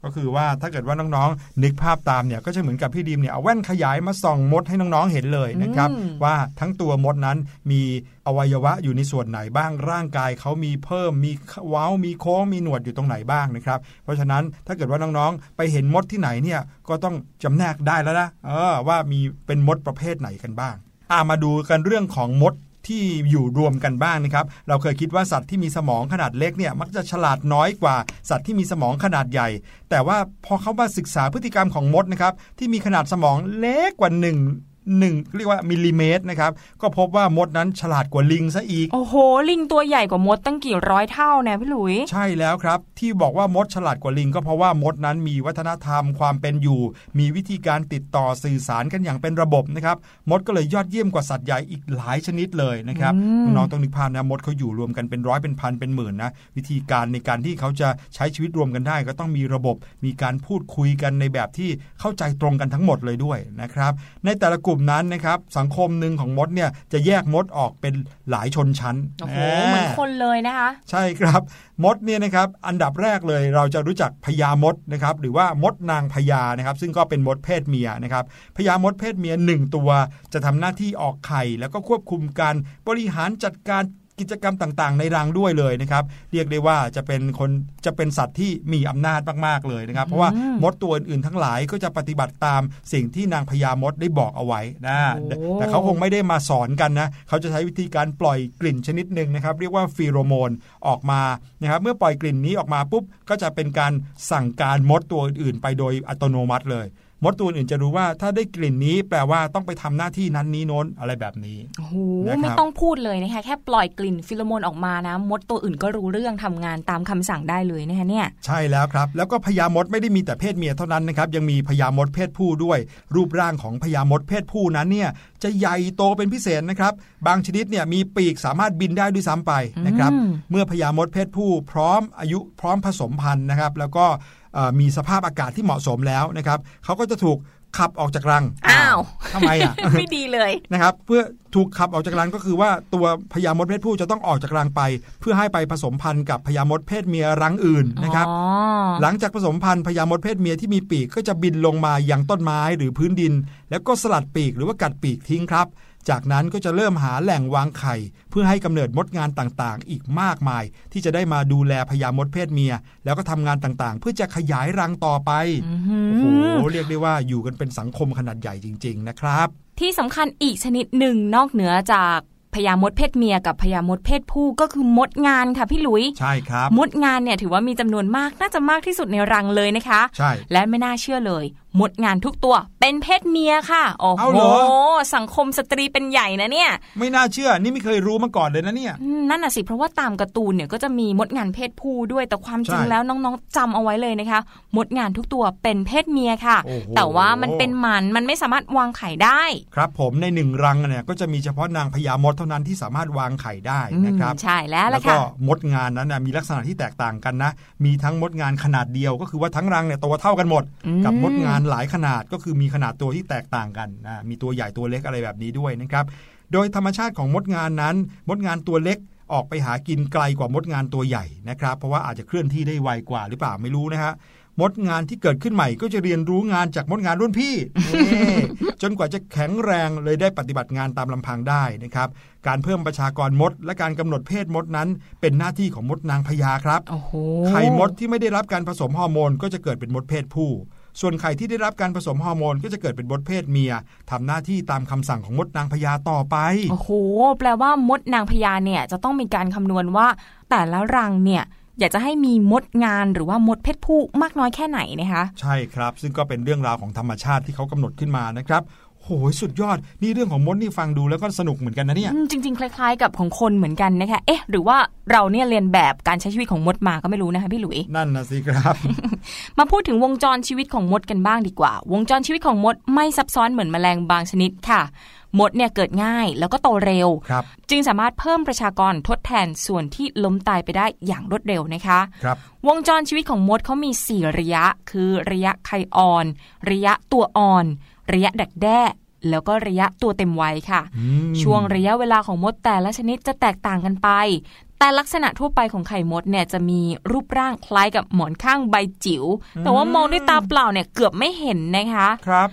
ก็คือว่าถ้าเกิดว่าน้องๆ นึกภาพตามเนี่ยก็จะเหมือนกับพี่ดีมเนี่ยเอาแว่นขยายมาส่องมดให้น้องๆเห็นเลยนะครับอืมว่าทั้งตัวมดนั้นมีอวัยวะอยู่ในส่วนไหนบ้างร่างกายเขามีเพิ่มมีเว้ามีโค้งมีหนวดอยู่ตรงไหนบ้างนะครับ เพราะฉะนั้นถ้าเกิดว่าน้องๆ ไปเห็นมดที่ไหนเนี่ยก็ต้องจำแนกได้แล้วนะเออว่ามีเป็นมดประเภทไหนกันบ้างอ่ามาดูกันเรื่องของมด ที่อยู่รวมกันบ้างนะครับ เราเคยคิดว่าสัตว์ที่มีสมองขนาดเล็กเนี่ยมักจะฉลาดน้อยกว่าสัตว์ที่มีสมองขนาดใหญ่ แต่ว่าพอเขามาศึกษาพฤติกรรมของมดนะครับที่มีขนาดสมองเล็กกว่า1 1เรียกว่ามิลลิเมตรนะครับก็พบว่ามดนั้นฉลาดกว่าลิงซะอีก โอ้โห ลิงตัวใหญ่กว่ามดตั้งกี่ร้อยเท่าเนี่ยพี่หลุย ใช่แล้วครับ ที่บอกว่ามดฉลาดกว่าลิง ก็เพราะว่ามดนั้นมีวัฒนธรรมความเป็นอยู่ มีวิธีการติดต่อสื่อสารกันอย่างเป็นระบบนะครับมดก็เลยยอดเยี่ยมกว่าสัตว์ใหญ่อีกหลายชนิดเลยนะครับอืมน้องๆต้องนึกภาพนะมดเขาอยู่รวมกันเป็นร้อยเป็นพันเป็นหมื่นนะวิธีการในการที่เขาจะใช้ชีวิตรวมกันได้ ก็ต้องมีระบบ มีการพูดคุยกันในแบบที่เข้าใจตรงกันทั้งหมดเลยด้วยนะครับในแต่ละกลุ่มนั้นนะครับสังคมหนึ่งของมดเนี่ยจะแยกมดออกเป็นหลายชนชั้นโอ้โหเหมือนคนเลยนะคะ ใช่ครับมดเนี่ยนะครับอันดับแรกเลยเราจะรู้จักพญามดนะครับหรือว่ามดนางพญานะครับซึ่งก็เป็นมดเพศเมียนะครับพญามดเพศเมียหนึ่งตัว จะทำหน้าที่ออกไข่ แล้วก็ควบคุมการบริหารจัดการ กิจกรรมต่างๆ ในรังด้วยเลยนะครับ เรียกได้ว่าจะเป็นคนจะเป็นสัตว์ที่มีอำนาจมากๆเลยนะครับ เพราะว่ามดตัวอื่นๆทั้งหลายก็จะปฏิบัติตามสิ่งที่นางพญามดได้บอกเอาไว้นะโอ้แต่เขาคงไม่ได้มาสอนกันนะเขาจะใช้วิธีการปล่อยกลิ่นชนิดหนึ่งนะครับ เรียกว่าฟีโรโมนออกมานะครับเมื่อปล่อยกลิ่นนี้ออกมาปุ๊บก็จะเป็นการสั่งการมดตัวอื่นๆไปโดยอัตโนมัติเลย มดตัวอื่นจะรู้ว่าถ้าได้กลิ่นนี้แปลว่าต้องไปทำหน้าที่นั้นนี้โน้นอะไรแบบนี้โอ้โหนะครับไม่ต้องพูดเลยนะคะแค่ปล่อยกลิ่นฟีโรโมนออกมานะ มดตัวอื่นก็รู้เรื่องทำงานตามคำสั่งได้เลยนะคะเนี่ยใช่แล้วครับ แล้วก็พญามดไม่ได้มีแต่เพศเมียเท่านั้นนะครับยังมีพญามดเพศผู้ด้วย รูปร่างของพญามดเพศผู้นั้นเนี่ยจะใหญ่โตเป็นพิเศษนะครับ บางชนิดเนี่ยมีปีกสามารถบินได้ด้วยซ้ำไปนะครับอืมเมื่อพญามดเพศผู้พร้อมอายุพร้อมผสมพันธุ์นะครับ แล้วก็เอ่อ มีสภาพอากาศที่เหมาะสมแล้วนะครับเขาก็จะถูกขับออกจากรัง อ้าวทำไมอะ ไม่ดีเลยนะครับ เพื่อถูกขับออกจากรังก็คือว่าตัวพญามดเพศผู้จะต้องออกจากรังไป เพื่อให้ไปผสมพันธุ์กับพญามดเพศเมียรังอื่นนะครับอ๋อหลังจากผสมพันธุ์พญามดเพศเมียที่มีปีกก็จะบินลงมายังต้นไม้หรือพื้นดิน แล้วก็สลัดปีกหรือว่ากัดปีกทิ้งครับ จากนั้นก็จะเริ่มหาแหล่งวางไข่ เพื่อให้กำเนิดมดงานต่างๆ อีกมากมาย ที่จะได้มาดูแลพญามดเพศเมีย แล้วก็ทำงานต่างๆ เพื่อจะขยายรังต่อไปอื้อหือโอ้โหเรียกได้ว่าอยู่กันเป็นสังคมขนาดใหญ่จริง ๆ นะครับ ที่สำคัญอีกชนิดหนึ่งนอกเหนือจากพญามดเพศเมียกับพญามดเพศผู้ก็คือมดงานค่ะพี่หลุย ใช่ครับ มดงานเนี่ยถือว่ามีจำนวนมากน่าจะมากที่สุดในรังเลยนะคะ ใช่ และไม่น่าเชื่อเลย มดงานทุกตัวเป็นเพศเมียค่ะ โอ้เอาโหเหรอสังคมสตรีเป็นใหญ่นะเนี่ย ไม่น่าเชื่อ นี่ไม่เคยรู้มาก่อนเลยนะเนี่ยอืมนั่นน่ะสิ เพราะว่าตามการ์ตูนเนี่ยก็จะมีมดงานเพศผู้ด้วย แต่ความจริงใช่แล้วน้องๆจำเอาไว้เลยนะคะ มดงานทุกตัวเป็นเพศเมียค่ะโอ้โหแต่ว่ามันเป็นหมัน มันไม่สามารถวางไข่ได้ ครับผมในหนึ่งรังเนี่ยก็จะมีเฉพาะนางพญามดเท่านั้นที่สามารถวางไข่ได้นะครับอืมใช่แล้วแล้ล่ะวก็ค่ะมดงานนั้นนะมีลักษณะที่แตกต่างกันนะ มีทั้งมดงานขนาดเดียวก็คือว่าทั้งรังเนี่ยตัวเท่ากันหมดอืมกับมดงานหลายขนาดก็คือมีขนาดตัวที่แตกต่างกันนะมีตัวใหญ่ตัวเล็กอะไรแบบนี้ด้วยนะครับ โดยธรรมชาติของมดงานนั้น มดงานตัวเล็กออกไปหากินไกลกว่ามดงานตัวใหญ่นะครับ เพราะว่าอาจจะเคลื่อนที่ได้ไวกว่าหรือเปล่าไม่รู้นะฮะมดงานที่เกิดขึ้นใหม่ก็จะเรียนรู้งานจากมดงานรุ่นพี่นี่จนกว่าจะแข็งแรงเลยได้ปฏิบัติงานตามลำพังได้นะครับ การเพิ่มประชากรมด และการกำหนดเพศมดนั้น เป็นหน้าที่ของมดนางพญาครับโอ้โหไข่มดที่ไม่ได้รับการผสมฮอร์โมนก็จะเกิดเป็นมดเพศผู้ ส่วนไข่ที่ได้รับการผสมฮอร์โมนก็จะเกิดเป็นมดเพศเมียทำหน้าที่ตามคำสั่งของมดนางพญาต่อไป โอ้โห แปลว่ามดนางพญาเนี่ยจะต้องมีการคำนวณว่า แต่ละรังเนี่ยอยากจะให้มีมดงานหรือว่ามดเพศผู้มากน้อยแค่ไหนนะคะ ใช่ครับ ซึ่งก็เป็นเรื่องราวของธรรมชาติที่เขากำหนดขึ้นมานะครับ โหยสุดยอด นี่เรื่องของมดนี่ฟังดูแล้วก็สนุกเหมือนกันนะเนี่ยอืมจริง ๆ คล้าย ๆ กับของคนเหมือนกันนะคะเอ๊ะ หรือว่าเราเนี่ยเรียนแบบการใช้ชีวิตของมดมาก็ไม่รู้นะคะพี่หลุยนั่นนะสิครับ มาพูดถึงวงจรชีวิตของมดกันบ้างดีกว่า วงจรชีวิตของมดไม่ซับซ้อนเหมือนแมลงบางชนิดค่ะมดเนี่ยเกิดง่ายแล้วก็โตเร็วครับจึงสามารถเพิ่มประชากรทดแทนส่วนที่ล้มตายไปได้อย่างรวดเร็วนะคะครับวงจรชีวิตของมดเขามี 4 ระยะ คือระยะไข่อ่อน ระยะตัวอ่อน ระยะดักแด้ แล้วก็ระยะตัวเต็มวัยค่ะอืมช่วงระยะเวลาของมดแต่ละชนิดจะแตกต่างกันไป แต่ลักษณะทั่วไปของไข่มดเนี่ยจะมีรูปร่างคล้ายกับหมอนข้างใบจิ๋ว แต่ว่ามองด้วยตาเปล่าเนี่ยเกือบไม่เห็นนะคะครับ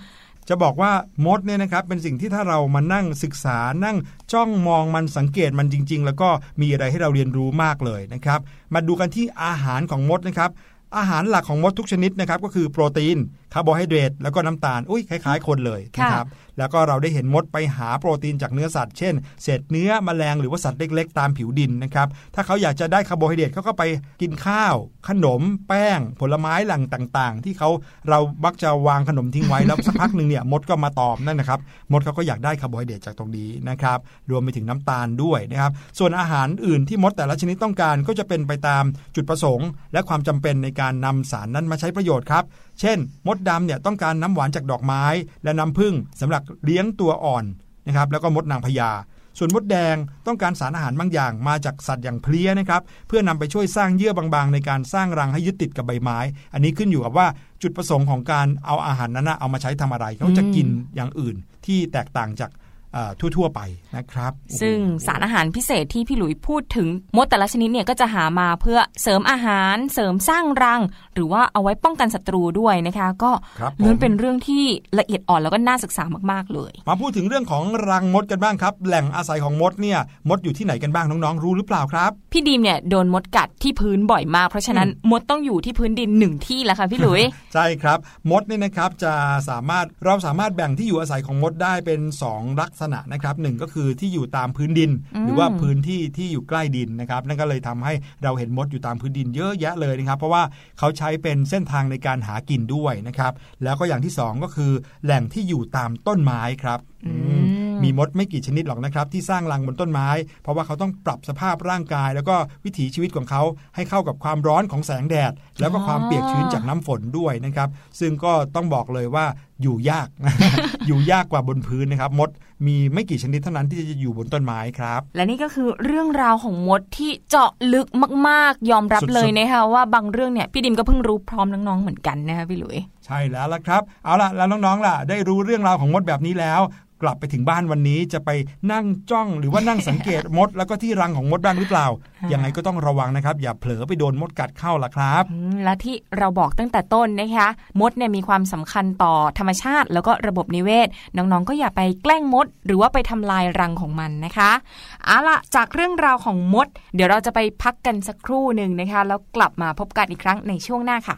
จะบอกว่ามดเนี่ยนะครับเป็นสิ่งที่ถ้าเรามานั่งศึกษานั่งจ้องมองมันสังเกตมันจริง ๆ แล้วก็มีอะไรให้เราเรียนรู้มากเลยนะครับ มาดูกันที่อาหารของมดนะครับ อาหารหลักของมดทุกชนิดนะครับก็คือโปรตีน คาร์โบไฮเดรตแล้วก็น้ำตาลอุ้ยคล้าย ๆ คนเลยนะครับแล้วก็เราได้เห็นมดไปหาโปรตีนจากเนื้อสัตว์เช่น เศษเนื้อแมลงหรือว่าสัตว์เล็กๆ ตามผิวดินนะครับถ้าเขาอยากจะได้คาร์โบไฮเดรตเขาก็ไปกินข้าว ขนม แป้ง ผลไม้หลังต่างๆ ที่เขาเรามักจะวางขนมทิ้งไว้แล้วสักพักหนึ่งเนี่ยมดก็มาตอมนั่นนะครับมดเขาก็อยากได้คาร์โบไฮเดรตจากตรงนี้นะครับรวมไปถึงน้ำตาลด้วยนะครับส่วนอาหารอื่นที่มดแต่ละชนิดต้องการก็จะเป็นไปตามจุดประสงค์ และความจำเป็นในการนำสารนั้นมาใช้ประโยชน์ครับเช่น มดดำเนี่ยต้องการน้ำหวานจากดอกไม้ และน้ำผึ้งสำหรับเลี้ยงตัวอ่อนนะครับแล้วก็มดนางพญาส่วนมดแดงต้องการสารอาหารบางอย่างมาจากสัตว์อย่างเพลี้ยนะครับเพื่อนำไปช่วยสร้างเยื่อบางๆ ในการสร้างรังให้ยึดติดกับใบไม้ อันนี้ขึ้นอยู่กับว่าจุดประสงค์ของการเอาอาหารนั้นนะเอามาใช้ทำอะไรเขาจะกินอย่างอื่นที่แตกต่างจาก ทั่ว ๆ ไปนะครับ ซึ่งสารอาหารพิเศษที่พี่หลุยพูดถึงมดแต่ละชนิดเนี่ยก็จะหามาเพื่อเสริมอาหารเสริมสร้างรัง หรือว่าเอาไว้ป้องกันศัตรูด้วยนะคะ ก็ครับผมล้วนเป็นเรื่องที่ละเอียดอ่อนแล้วก็น่าศึกษามากๆเลย มาพูดถึงเรื่องของรังมดกันบ้างครับ แหล่งอาศัยของมดเนี่ยมดอยู่ที่ไหนกันบ้างน้องๆรู้หรือเปล่าครับ พี่ดีมเนี่ยโดนมดกัดที่พื้นบ่อยมากเพราะฉะนั้นมดต้องอยู่ที่พื้นดินหนึ่งที่แล้วค่ะพี่หลุยใช่ครับมดเนี่ยนะครับจะสามารถเราสามารถแบ่งที่อยู่อาศัยของมดได้เป็น 2 ลักษณะนะครับหนึ่งก็คือที่อยู่ตามพื้นดินอืมหรือว่าพื้นที่ที่อยู่ใกล้ดินนะครับนั่นก็เลยทำให้เราเห็นมดอยู่ตามพื้นดินเยอะแยะเลยนะครับ เพราะว่าเขาใช้เป็นเส้นทางในการหากินด้วยนะครับ แล้วก็อย่างที่สองก็คือ แหล่งที่อยู่ตามต้นไม้ครับอื มมีมดไม่กี่ชนิดหรอกนะครับ ที่สร้างรังบนต้นไม้ เพราะว่าเขาต้องปรับสภาพร่างกาย แล้วก็วิถีชีวิตของเขาให้เข้ากับความร้อนของแสงแดด แล้วก็ความเปียกชื้นจากน้ำฝนด้วยนะครับ ซึ่งก็ต้องบอกเลยว่าอยู่ยาก อยู่ยากกว่าบนพื้นนะครับ มดมีไม่กี่ชนิดเท่านั้นที่จะอยู่บนต้นไม้ครับ และนี่ก็คือเรื่องราวของมดที่เจาะลึกมาก ๆ ยอมรับสุดๆเลยนะคะว่าบางเรื่องเนี่ยพี่ดิมก็เพิ่งรู้พร้อมน้องๆเหมือนกันนะคะพี่หลุย ใช่แล้วละครับ เอาล่ะแล้วน้องๆล่ะ ได้รู้เรื่องราวของมดแบบนี้แล้ว กลับไปถึงบ้านวันนี้จะไปนั่งจ้องหรือว่านั่งสังเกตมด แล้วก็ที่รังของมดบ้างหรือเปล่าค่ะยังไงก็ต้องระวังนะครับ อย่าเผลอไปโดนมดกัดเข้าล่ะครับอืมและที่เราบอกตั้งแต่ต้นนะคะ มดเนี่ยมีความสำคัญต่อธรรมชาติ แล้วก็ระบบนิเวศ น้องๆ ก็อย่าไปแกล้งมด หรือว่าไปทำลายรังของมันนะคะเอาล่ะจากเรื่องราวของมด เดี๋ยวเราจะไปพักกันสักครู่หนึ่งนะคะ แล้วกลับมาพบกันอีกครั้งในช่วงหน้าค่ะ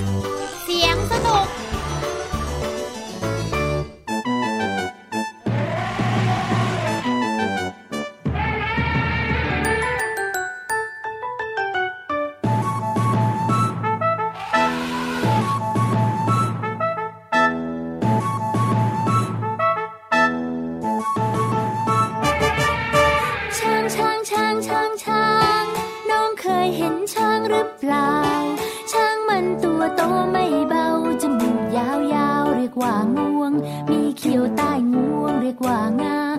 เปล่า ช้างมันตัวโตไม่เบา จมูกยาวยาวๆเรียกว่างวง มีเขียวใต้งวง เรียกว่างา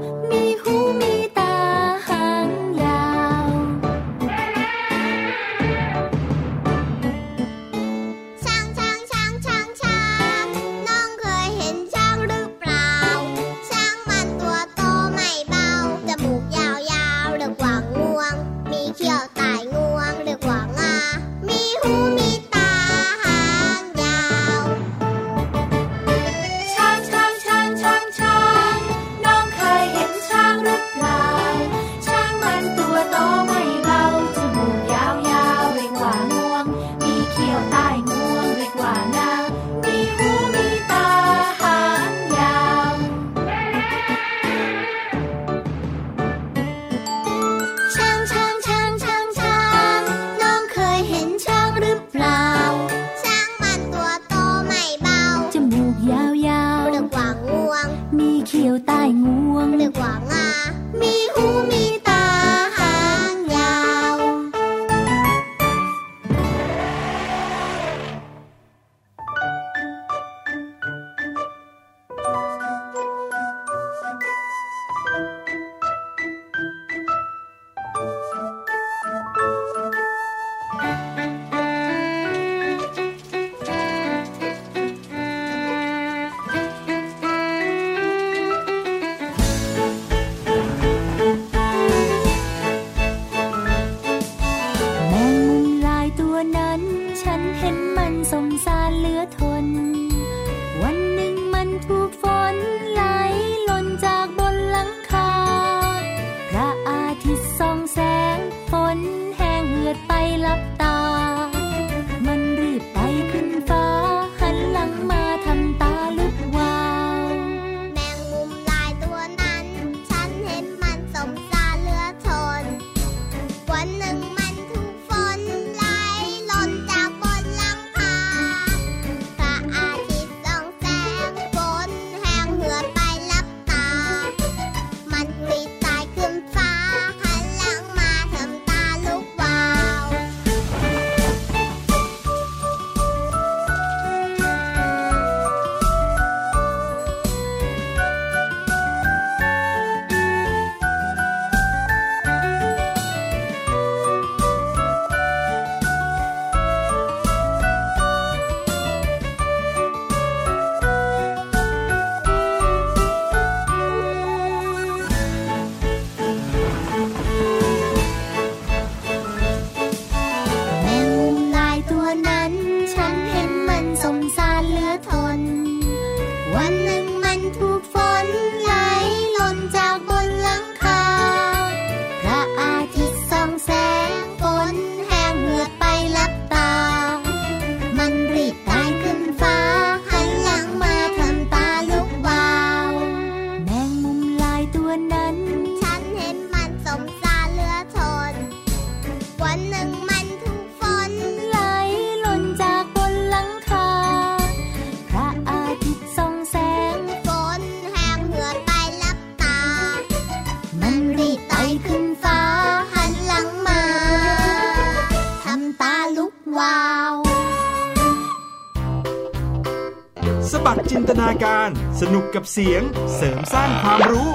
สนุกกับเสียงเสริมสร้างความรู้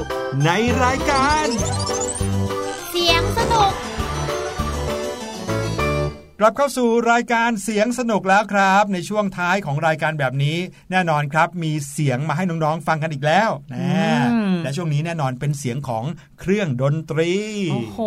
ในรายการ เสียงสนุก กลับเข้าสู่รายการเสียงสนุกแล้วครับ ในช่วงท้ายของรายการแบบนี้ แน่นอนครับ มีเสียงมาให้น้องๆฟังกันอีกแล้วนะอืม และช่วงนี้แน่นอนเป็นเสียงของเครื่องดนตรี โอ้โห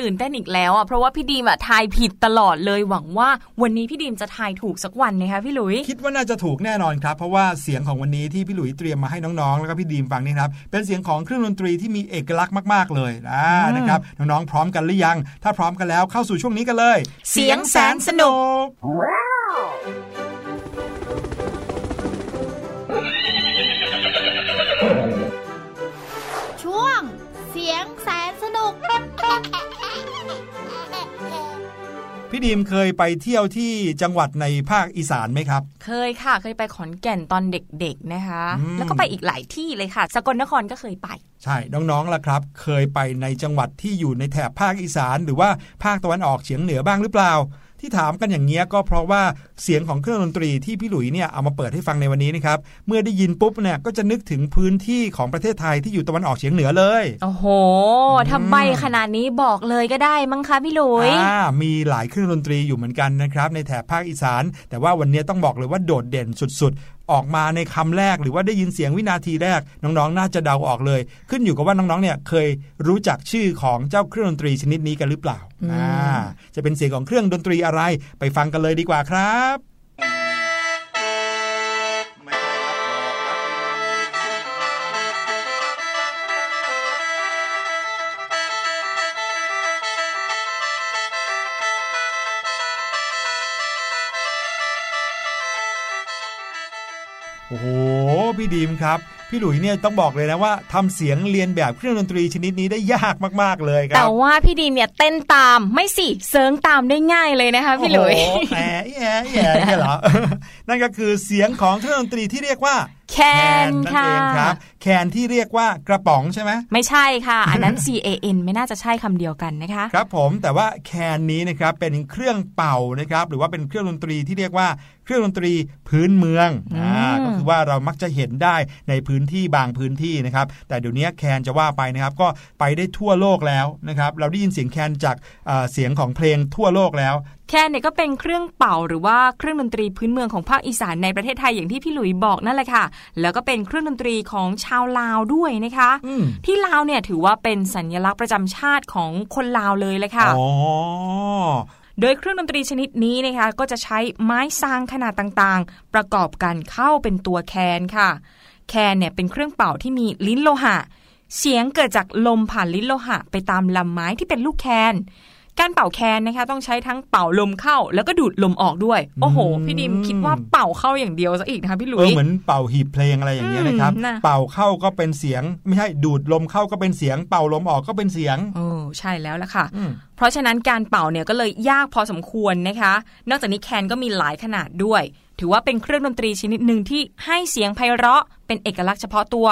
ตื่นเต้นอีกแล้วอะเพราะว่าพี่ดีมอะทายผิดตลอดเลยหวังว่าวันนี้พี่ดีมจะทายถูกสักวันนะคะพี่หลุย คิดว่าน่าจะถูกแน่นอนครับ เพราะว่าเสียงของวันนี้ที่พี่หลุยเตรียมมาให้น้องๆ แล้วก็พี่ดีมฟังนี่ครับเป็นเสียงของเครื่องดนตรีที่มีเอกลักษณ์มากๆเลยนะอืมนะครับน้องๆพร้อมกันหรือยัง ถ้าพร้อมกันแล้วเข้าสู่ช่วงนี้กันเลย เสียงแสนสนุก พี่ดีมเคยไปเที่ยวที่จังหวัดในภาคอีสานไหมครับ เคยค่ะ เคยไปขอนแก่นตอนเด็กๆนะคะอืมแล้วก็ไปอีกหลายที่เลยค่ะ สกลนครก็เคยไป ใช่น้องๆล่ะครับ เคยไปในจังหวัดที่อยู่ในแถบภาคอีสาน หรือว่าภาคตะวันออกเฉียงเหนือบ้างหรือเปล่า ที่ถามกันอย่างเงี้ยก็เพราะว่าเสียงของเครื่องดนตรีที่พี่หลุยเนี่ยเอามาเปิดให้ฟังในวันนี้นะครับเมื่อได้ยินปุ๊บเนี่ยก็จะนึกถึงพื้นที่ของประเทศไทยที่อยู่ตะวันออกเฉียงเหนือเลยโอ้โหอืมทำใบขนาดนี้บอกเลยก็ได้มั้งคะพี่หลุยอ่ามีหลายเครื่องดนตรีอยู่เหมือนกันนะครับในแถบภาคอีสาน แต่ว่าวันนี้ต้องบอกเลยว่าโดดเด่นสุดๆ ออกมาในคำแรก หรือว่าได้ยินเสียงวินาทีแรก น้องๆ น่าจะเดาออกเลย ขึ้นอยู่กับว่าน้องๆเนี่ยเคยรู้จักชื่อของเจ้าเครื่องดนตรีชนิดนี้กันหรือเปล่าอืมอ่าจะเป็นเสียงของเครื่องดนตรีอะไรไปฟังกันเลยดีกว่าครับ พี่ดีมครับพี่หลุยเนี่ยต้องบอกเลยนะว่าทำเสียงเรียนแบบเครื่องดนตรีชนิดนี้ได้ยากมากๆเลยคแต่รับว่าพี่ดีมเนี่ยเต้นตามไม่สิเซิงตามได้ง่ายเลยนะคะพี่หลุยโอ้โแหมแหมแหมเนี่ยเหรอนั่นก็คือเสียงของเครื่องดนตรีที่เรียกว่าแคนนั่นค่ะเองครับแคนที่เรียกว่ากระป๋องใช่ไหมไม่ใช่ค่ะ อันนั้น C A N ไม่น่าจะใช่คำเดียวกันนะคะ ครับผมแต่ว่าแคนนี้นะครับเป็นเครื่องเป่านะครับหรือว่าเป็นเครื่องดนตรีที่เรียกว่า เครื่องดนตรีพื้นเมืองอืมอ่าก็คือว่าเรามักจะเห็นได้ในพื้นที่บางพื้นที่นะครับ แต่เดี๋ยวนี้แคนจะว่าไปนะครับ ก็ไปได้ทั่วโลกแล้วนะครับ เราได้ยินเสียงแคนจากอ่าเสียงของเพลงทั่วโลกแล้วแคนเนี่ยก็เป็นเครื่องเป่าหรือว่าเครื่องดนตรีพื้นเมืองของภาคอีสานในประเทศไทยอย่างที่พี่หลุยบอกนั่นแหละค่ะ แล้วก็เป็นเครื่องดนตรีของชาวลาวด้วยนะคะอืมที่ลาวเนี่ยถือว่าเป็นสัญลักษณ์ประจำชาติของคนลาวเลยเลยค่ะอ๋อ โดยเครื่องดนตรีชนิดนี้นะคะก็จะใช้ไม้ซางขนาดต่างๆ ประกอบกันเข้าเป็นตัวแคนค่ะ แคนเนี่ยเป็นเครื่องเป่าที่มีลิ้นโลหะ เสียงเกิดจากลมผ่านลิ้นโลหะ ไปตามลำไม้ที่เป็นลูกแคน การเป่าแคนนะคะต้องใช้ทั้งเป่าลมเข้า แล้วก็ดูดลมออกด้วย โอ้โห พี่ดิมคิดว่าเป่าเข้าอย่างเดียวซะอีกนะคะพี่หลุเอยอเหมือนเป่าหีบเพลงอะไรอย่างเงี้ยนะครับอืมน่ะเป่าเข้าก็เป็นเสียง ไม่ใช่ดูดลมเข้าก็เป็นเสียง เป่าลมออกก็เป็นเสียงโอ้ใช่แล้วล่ะค่ะอืมเพราะฉะนั้นการเป่าเนี่ยก็เลยยากพอสมควรนะคะ นอกจากนี้แคนก็มีหลายขนาดด้วย ถือว่าเป็นเครื่องดนตรีชนิดหนึ่งที่ให้เสียงไพเราะเป็นเอกลักษณ์เฉพาะตัว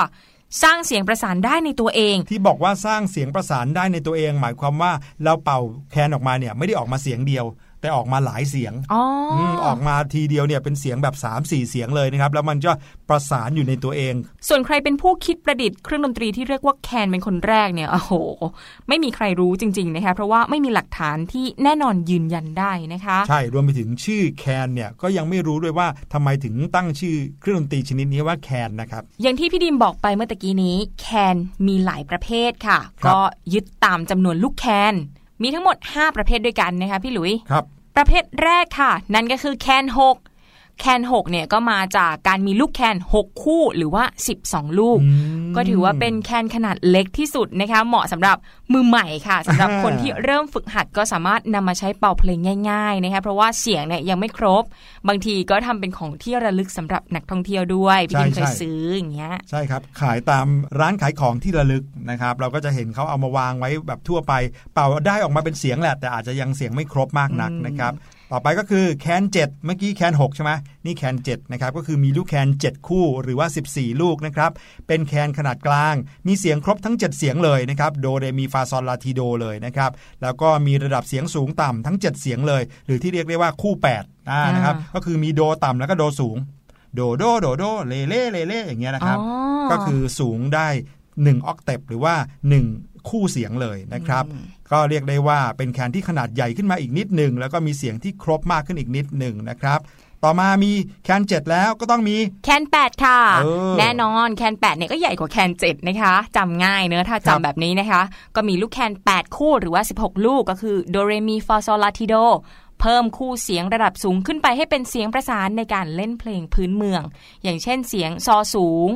สร้างเสียงประสานได้ในตัวเอง ที่บอกว่าสร้างเสียงประสานได้ในตัวเอง หมายความว่าเราเป่าแคนออกมาเนี่ยไม่ได้ออกมาเสียงเดียว แต่ออกมาหลายเสียงอ๋ออมออกมาทีเดียวเนี่ยเป็นเสียงแบบ 3 4 เสียงเลยนะครับ แล้วมันจะประสานอยู่ในตัวเอง ส่วนใครเป็นผู้คิดประดิษฐ์เครื่องดนตรีที่เรียกว่าแคนเป็นคนแรกเนี่ยโอ้โห ไม่มีใครรู้จริง ๆ นะคะเพราะว่าไม่มีหลักฐานที่แน่นอนยืนยันได้นะคะ ใช่รวมไปถึงชื่อแคนเนี่ยก็ยังไม่รู้ด้วยว่าทำไมถึงตั้งชื่อเครื่องดนตรีชนิดนี้ว่าแคนนะครับอย่างที่พี่ดิมบอกไปเมื่อตะกี้นี้แคนมีหลายประเภทค่ะครับก็ยึดตามจำนวนลูกแคน มีทั้งหมด 5 ประเภทด้วยกันนะคะพี่หลุยครับ ประเภทแรกค่ะ นั่นก็คือแคน6 แคน6เนี่ยก็มาจากการมีลูกแคน 6 คู่หรือว่า 12 ลูกอืมก็ถือว่าเป็นแคนขนาดเล็กที่สุดนะคะเหมาะสำหรับมือใหม่ค่ะสำหรับอ่าคนที่เริ่มฝึกหัดก็สามารถนำมาใช้เป่าเพลงง่ายๆนะคะเพราะว่าเสียงเนี่ยยังไม่ครบ บางทีก็ทำเป็นของที่ระลึกสำหรับนักท่องเที่ยวด้วยพี่ดิมเคยซื้ออย่างเงี้ยใช่ครับ ขายตามร้านขายของที่ระลึกนะครับ เราก็จะเห็นเขาเอามาวางไว้แบบทั่วไป เป่าได้ออกมาเป็นเสียงแหละแต่อาจจะยังเสียงไม่ครบมากนักนะครับ ต่อไปก็คือแคน7เมื่อกี้แคน6ใช่ไหมนี่แคน7นะครับก็คือมีลูกแคน7 คู่หรือว่า 14 ลูกนะครับเป็นแคนขนาดกลาง มีเสียงครบทั้ง 7 เสียงเลยนะครับโดเรมีฟาซอลลาทีโดเลยนะครับแล้วก็มีระดับเสียงสูงต่ำทั้ง 7 เสียงเลย หรือที่เรียกได้ว่าคู่8อ่านะครับก็คือมีโดต่ำแล้วก็โดสูงโโดโดโดโดเลเล่เลเล่อย่างเงี้ยนะครับอ๋อก็คือสูงได้ 1 ออกเตปหรือว่า 1 คู่เสียงเลยนะครับ ก็เรียกได้ว่าเป็นแคนที่ขนาดใหญ่ขึ้นมาอีกนิดหนึ่งแล้วก็มีเสียงที่ครบมากขึ้นอีกนิดหนึ่งนะครับต่อมามีแคนเจ็ดแล้วก็ต้องมีแคน8ค่ะเออแน่นอนแคน8เนี่ยก็ใหญ่กว่าแคน7นะคะจำง่ายเนอะถ้าครับจำแบบนี้นะคะ ก็มีลูกแคน8คู่หรือว่า 16 ลูกก็คือโดเรมีฟาโซลาทิโดเพิ่มคู่เสียงระดับสูงขึ้นไปให้เป็นเสียงประสานในการเล่นเพลงพื้นเมือง อย่างเช่นเสียงซอสูง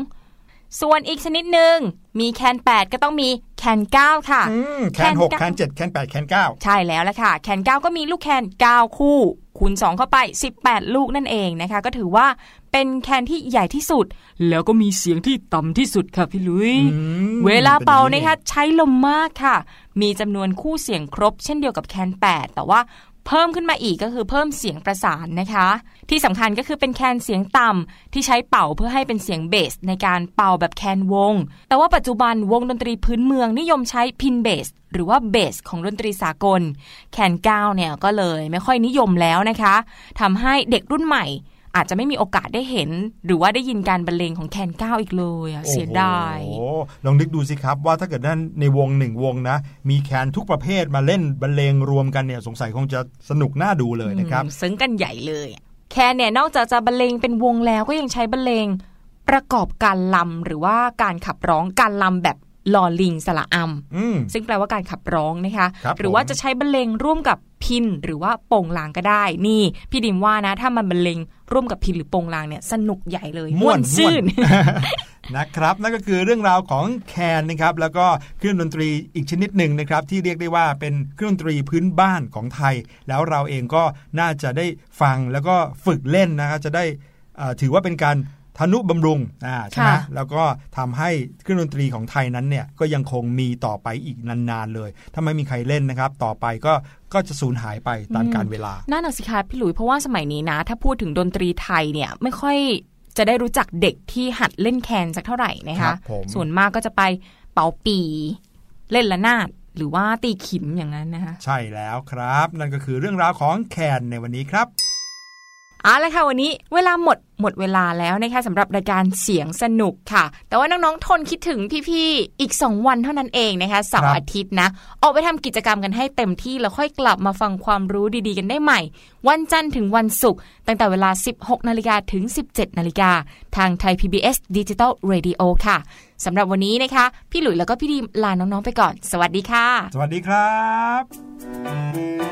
ส่วนอีกชนิดหนึ่งมีแคน8 ก็ต้องมีแคน9 ค่ะอืมแคนแคนหกเก้าแคนเจ็ดแคนแปดแคนเก้าใช่แล้วละค่ะแคน9 ก็มีลูกแคน9 คู่ คูณ 2 เข้าไป 18 ลูกนั่นเองนะคะ ก็ถือว่าเป็นแคนที่ใหญ่ที่สุด แล้วก็มีเสียงที่ต่ำที่สุดค่ะพี่ลุยอืมเวลาเป่าป็อย่งนะคะใช้ลมมากค่ะ มีจำนวนคู่เสียงครบเช่นเดียวกับแคน8 แต่ว่า เพิ่มขึ้นมาอีกก็คือเพิ่มเสียงประสานนะคะ ที่สำคัญก็คือเป็นแคนเสียงต่ำที่ใช้เป่าเพื่อให้เป็นเสียงเบสในการเป่าแบบแคนวง แต่ว่าปัจจุบันวงดนตรีพื้นเมืองนิยมใช้พินเบสหรือว่าเบสของดนตรีสากล แคนก้าวเนี่ยก็เลยไม่ค่อยนิยมแล้วนะคะทำให้เด็กรุ่นใหม่ อาจจะไม่มีโอกาสได้เห็น หรือว่าได้ยินการบรรเลงของแคนก้าวอีกเลยอะเสียดายโอ้โหลองนึกดูสิครับว่าถ้าเกิดนั่นในวงหนึ่งวงนะ มีแคนทุกประเภทมาเล่นบรรเลงรวมกันเนี่ยสงสัยคงจะสนุกน่าดูเลยนะครับอืมซึ้งกันใหญ่เลย แคนเนี่ยนอกจากจะบรรเลงเป็นวงแล้วก็ยังใช้บรรเลงประกอบการลำหรือว่าการขับร้องการลำแบบ ลอลิงสละอัมอืมซึ่งแปลว่าการขับร้องนะคะครับหรือว่าผมจะใช้บรรเลงร่วมกับพินหรือว่าโป่งลางก็ได้ นี่ พี่ดิมว่านะ ถ้ามันบรรเลงร่วมกับพินหรือโป่งลางเนี่ยสนุกใหญ่เลยม่วนซื่นนะครับนั่นก็คือเรื่องราวของแคนนะครับแล้วก็เครื่องดนตรีอีกชนิดหนึ่งนะครับที่เรียกได้ว่าเป็นเครื่องดนตรีพื้นบ้านของไทย แล้วเราเองก็น่าจะได้ฟังแล้วก็ฝึกเล่นนะครับจะได้เอ่อถือว่าเป็นการ ทนุบำรุงอ่าใช่ไหมค่ะแล้วก็ทำให้เครื่องดนตรีของไทยนั้นเนี่ยก็ยังคงมีต่อไปอีกนานๆเลย ถ้าไม่มีใครเล่นนะครับ ต่อไปก็ก็จะสูญหายไปตามการเวลานั่นน่ะสิคะพี่หลุยเพราะว่าสมัยนี้นะ ถ้าพูดถึงดนตรีไทยเนี่ยไม่ค่อยจะได้รู้จักเด็กที่หัดเล่นแคนสักเท่าไหร่นะครัคะบผมส่วนมากก็จะไปเป่าปี เล่นละนาดหรือว่าตีขิมอย่างนั้นนะคะ ใช่แล้วครับ นั่นก็คือเรื่องราวของแคนในวันนี้ครับ เอาละค่ะวันนี้เวลาหมดหมดเวลาแล้วนะคะสำหรับรายการเสียงสนุกค่ะ แต่ว่าน้องๆทนคิดถึงพี่ๆอีก 2 วันเท่านั้นเองนะคะเสาร์อาทิตย์นะ ออกไปทำกิจกรรมกันให้เต็มที่แล้วค่อยกลับมาฟังความรู้ดีๆกันได้ใหม่ วันจันทร์ถึงวันศุกร์ตั้งแต่เวลา 16นาฬิกาถึง 17นาฬิกาทางไทย PBS Digital Radio ค่ะสำหรับวันนี้นะคะ พี่หลุยแล้วก็พี่ดีมลาน้องๆไปก่อน สวัสดีค่ะ สวัสดีครับ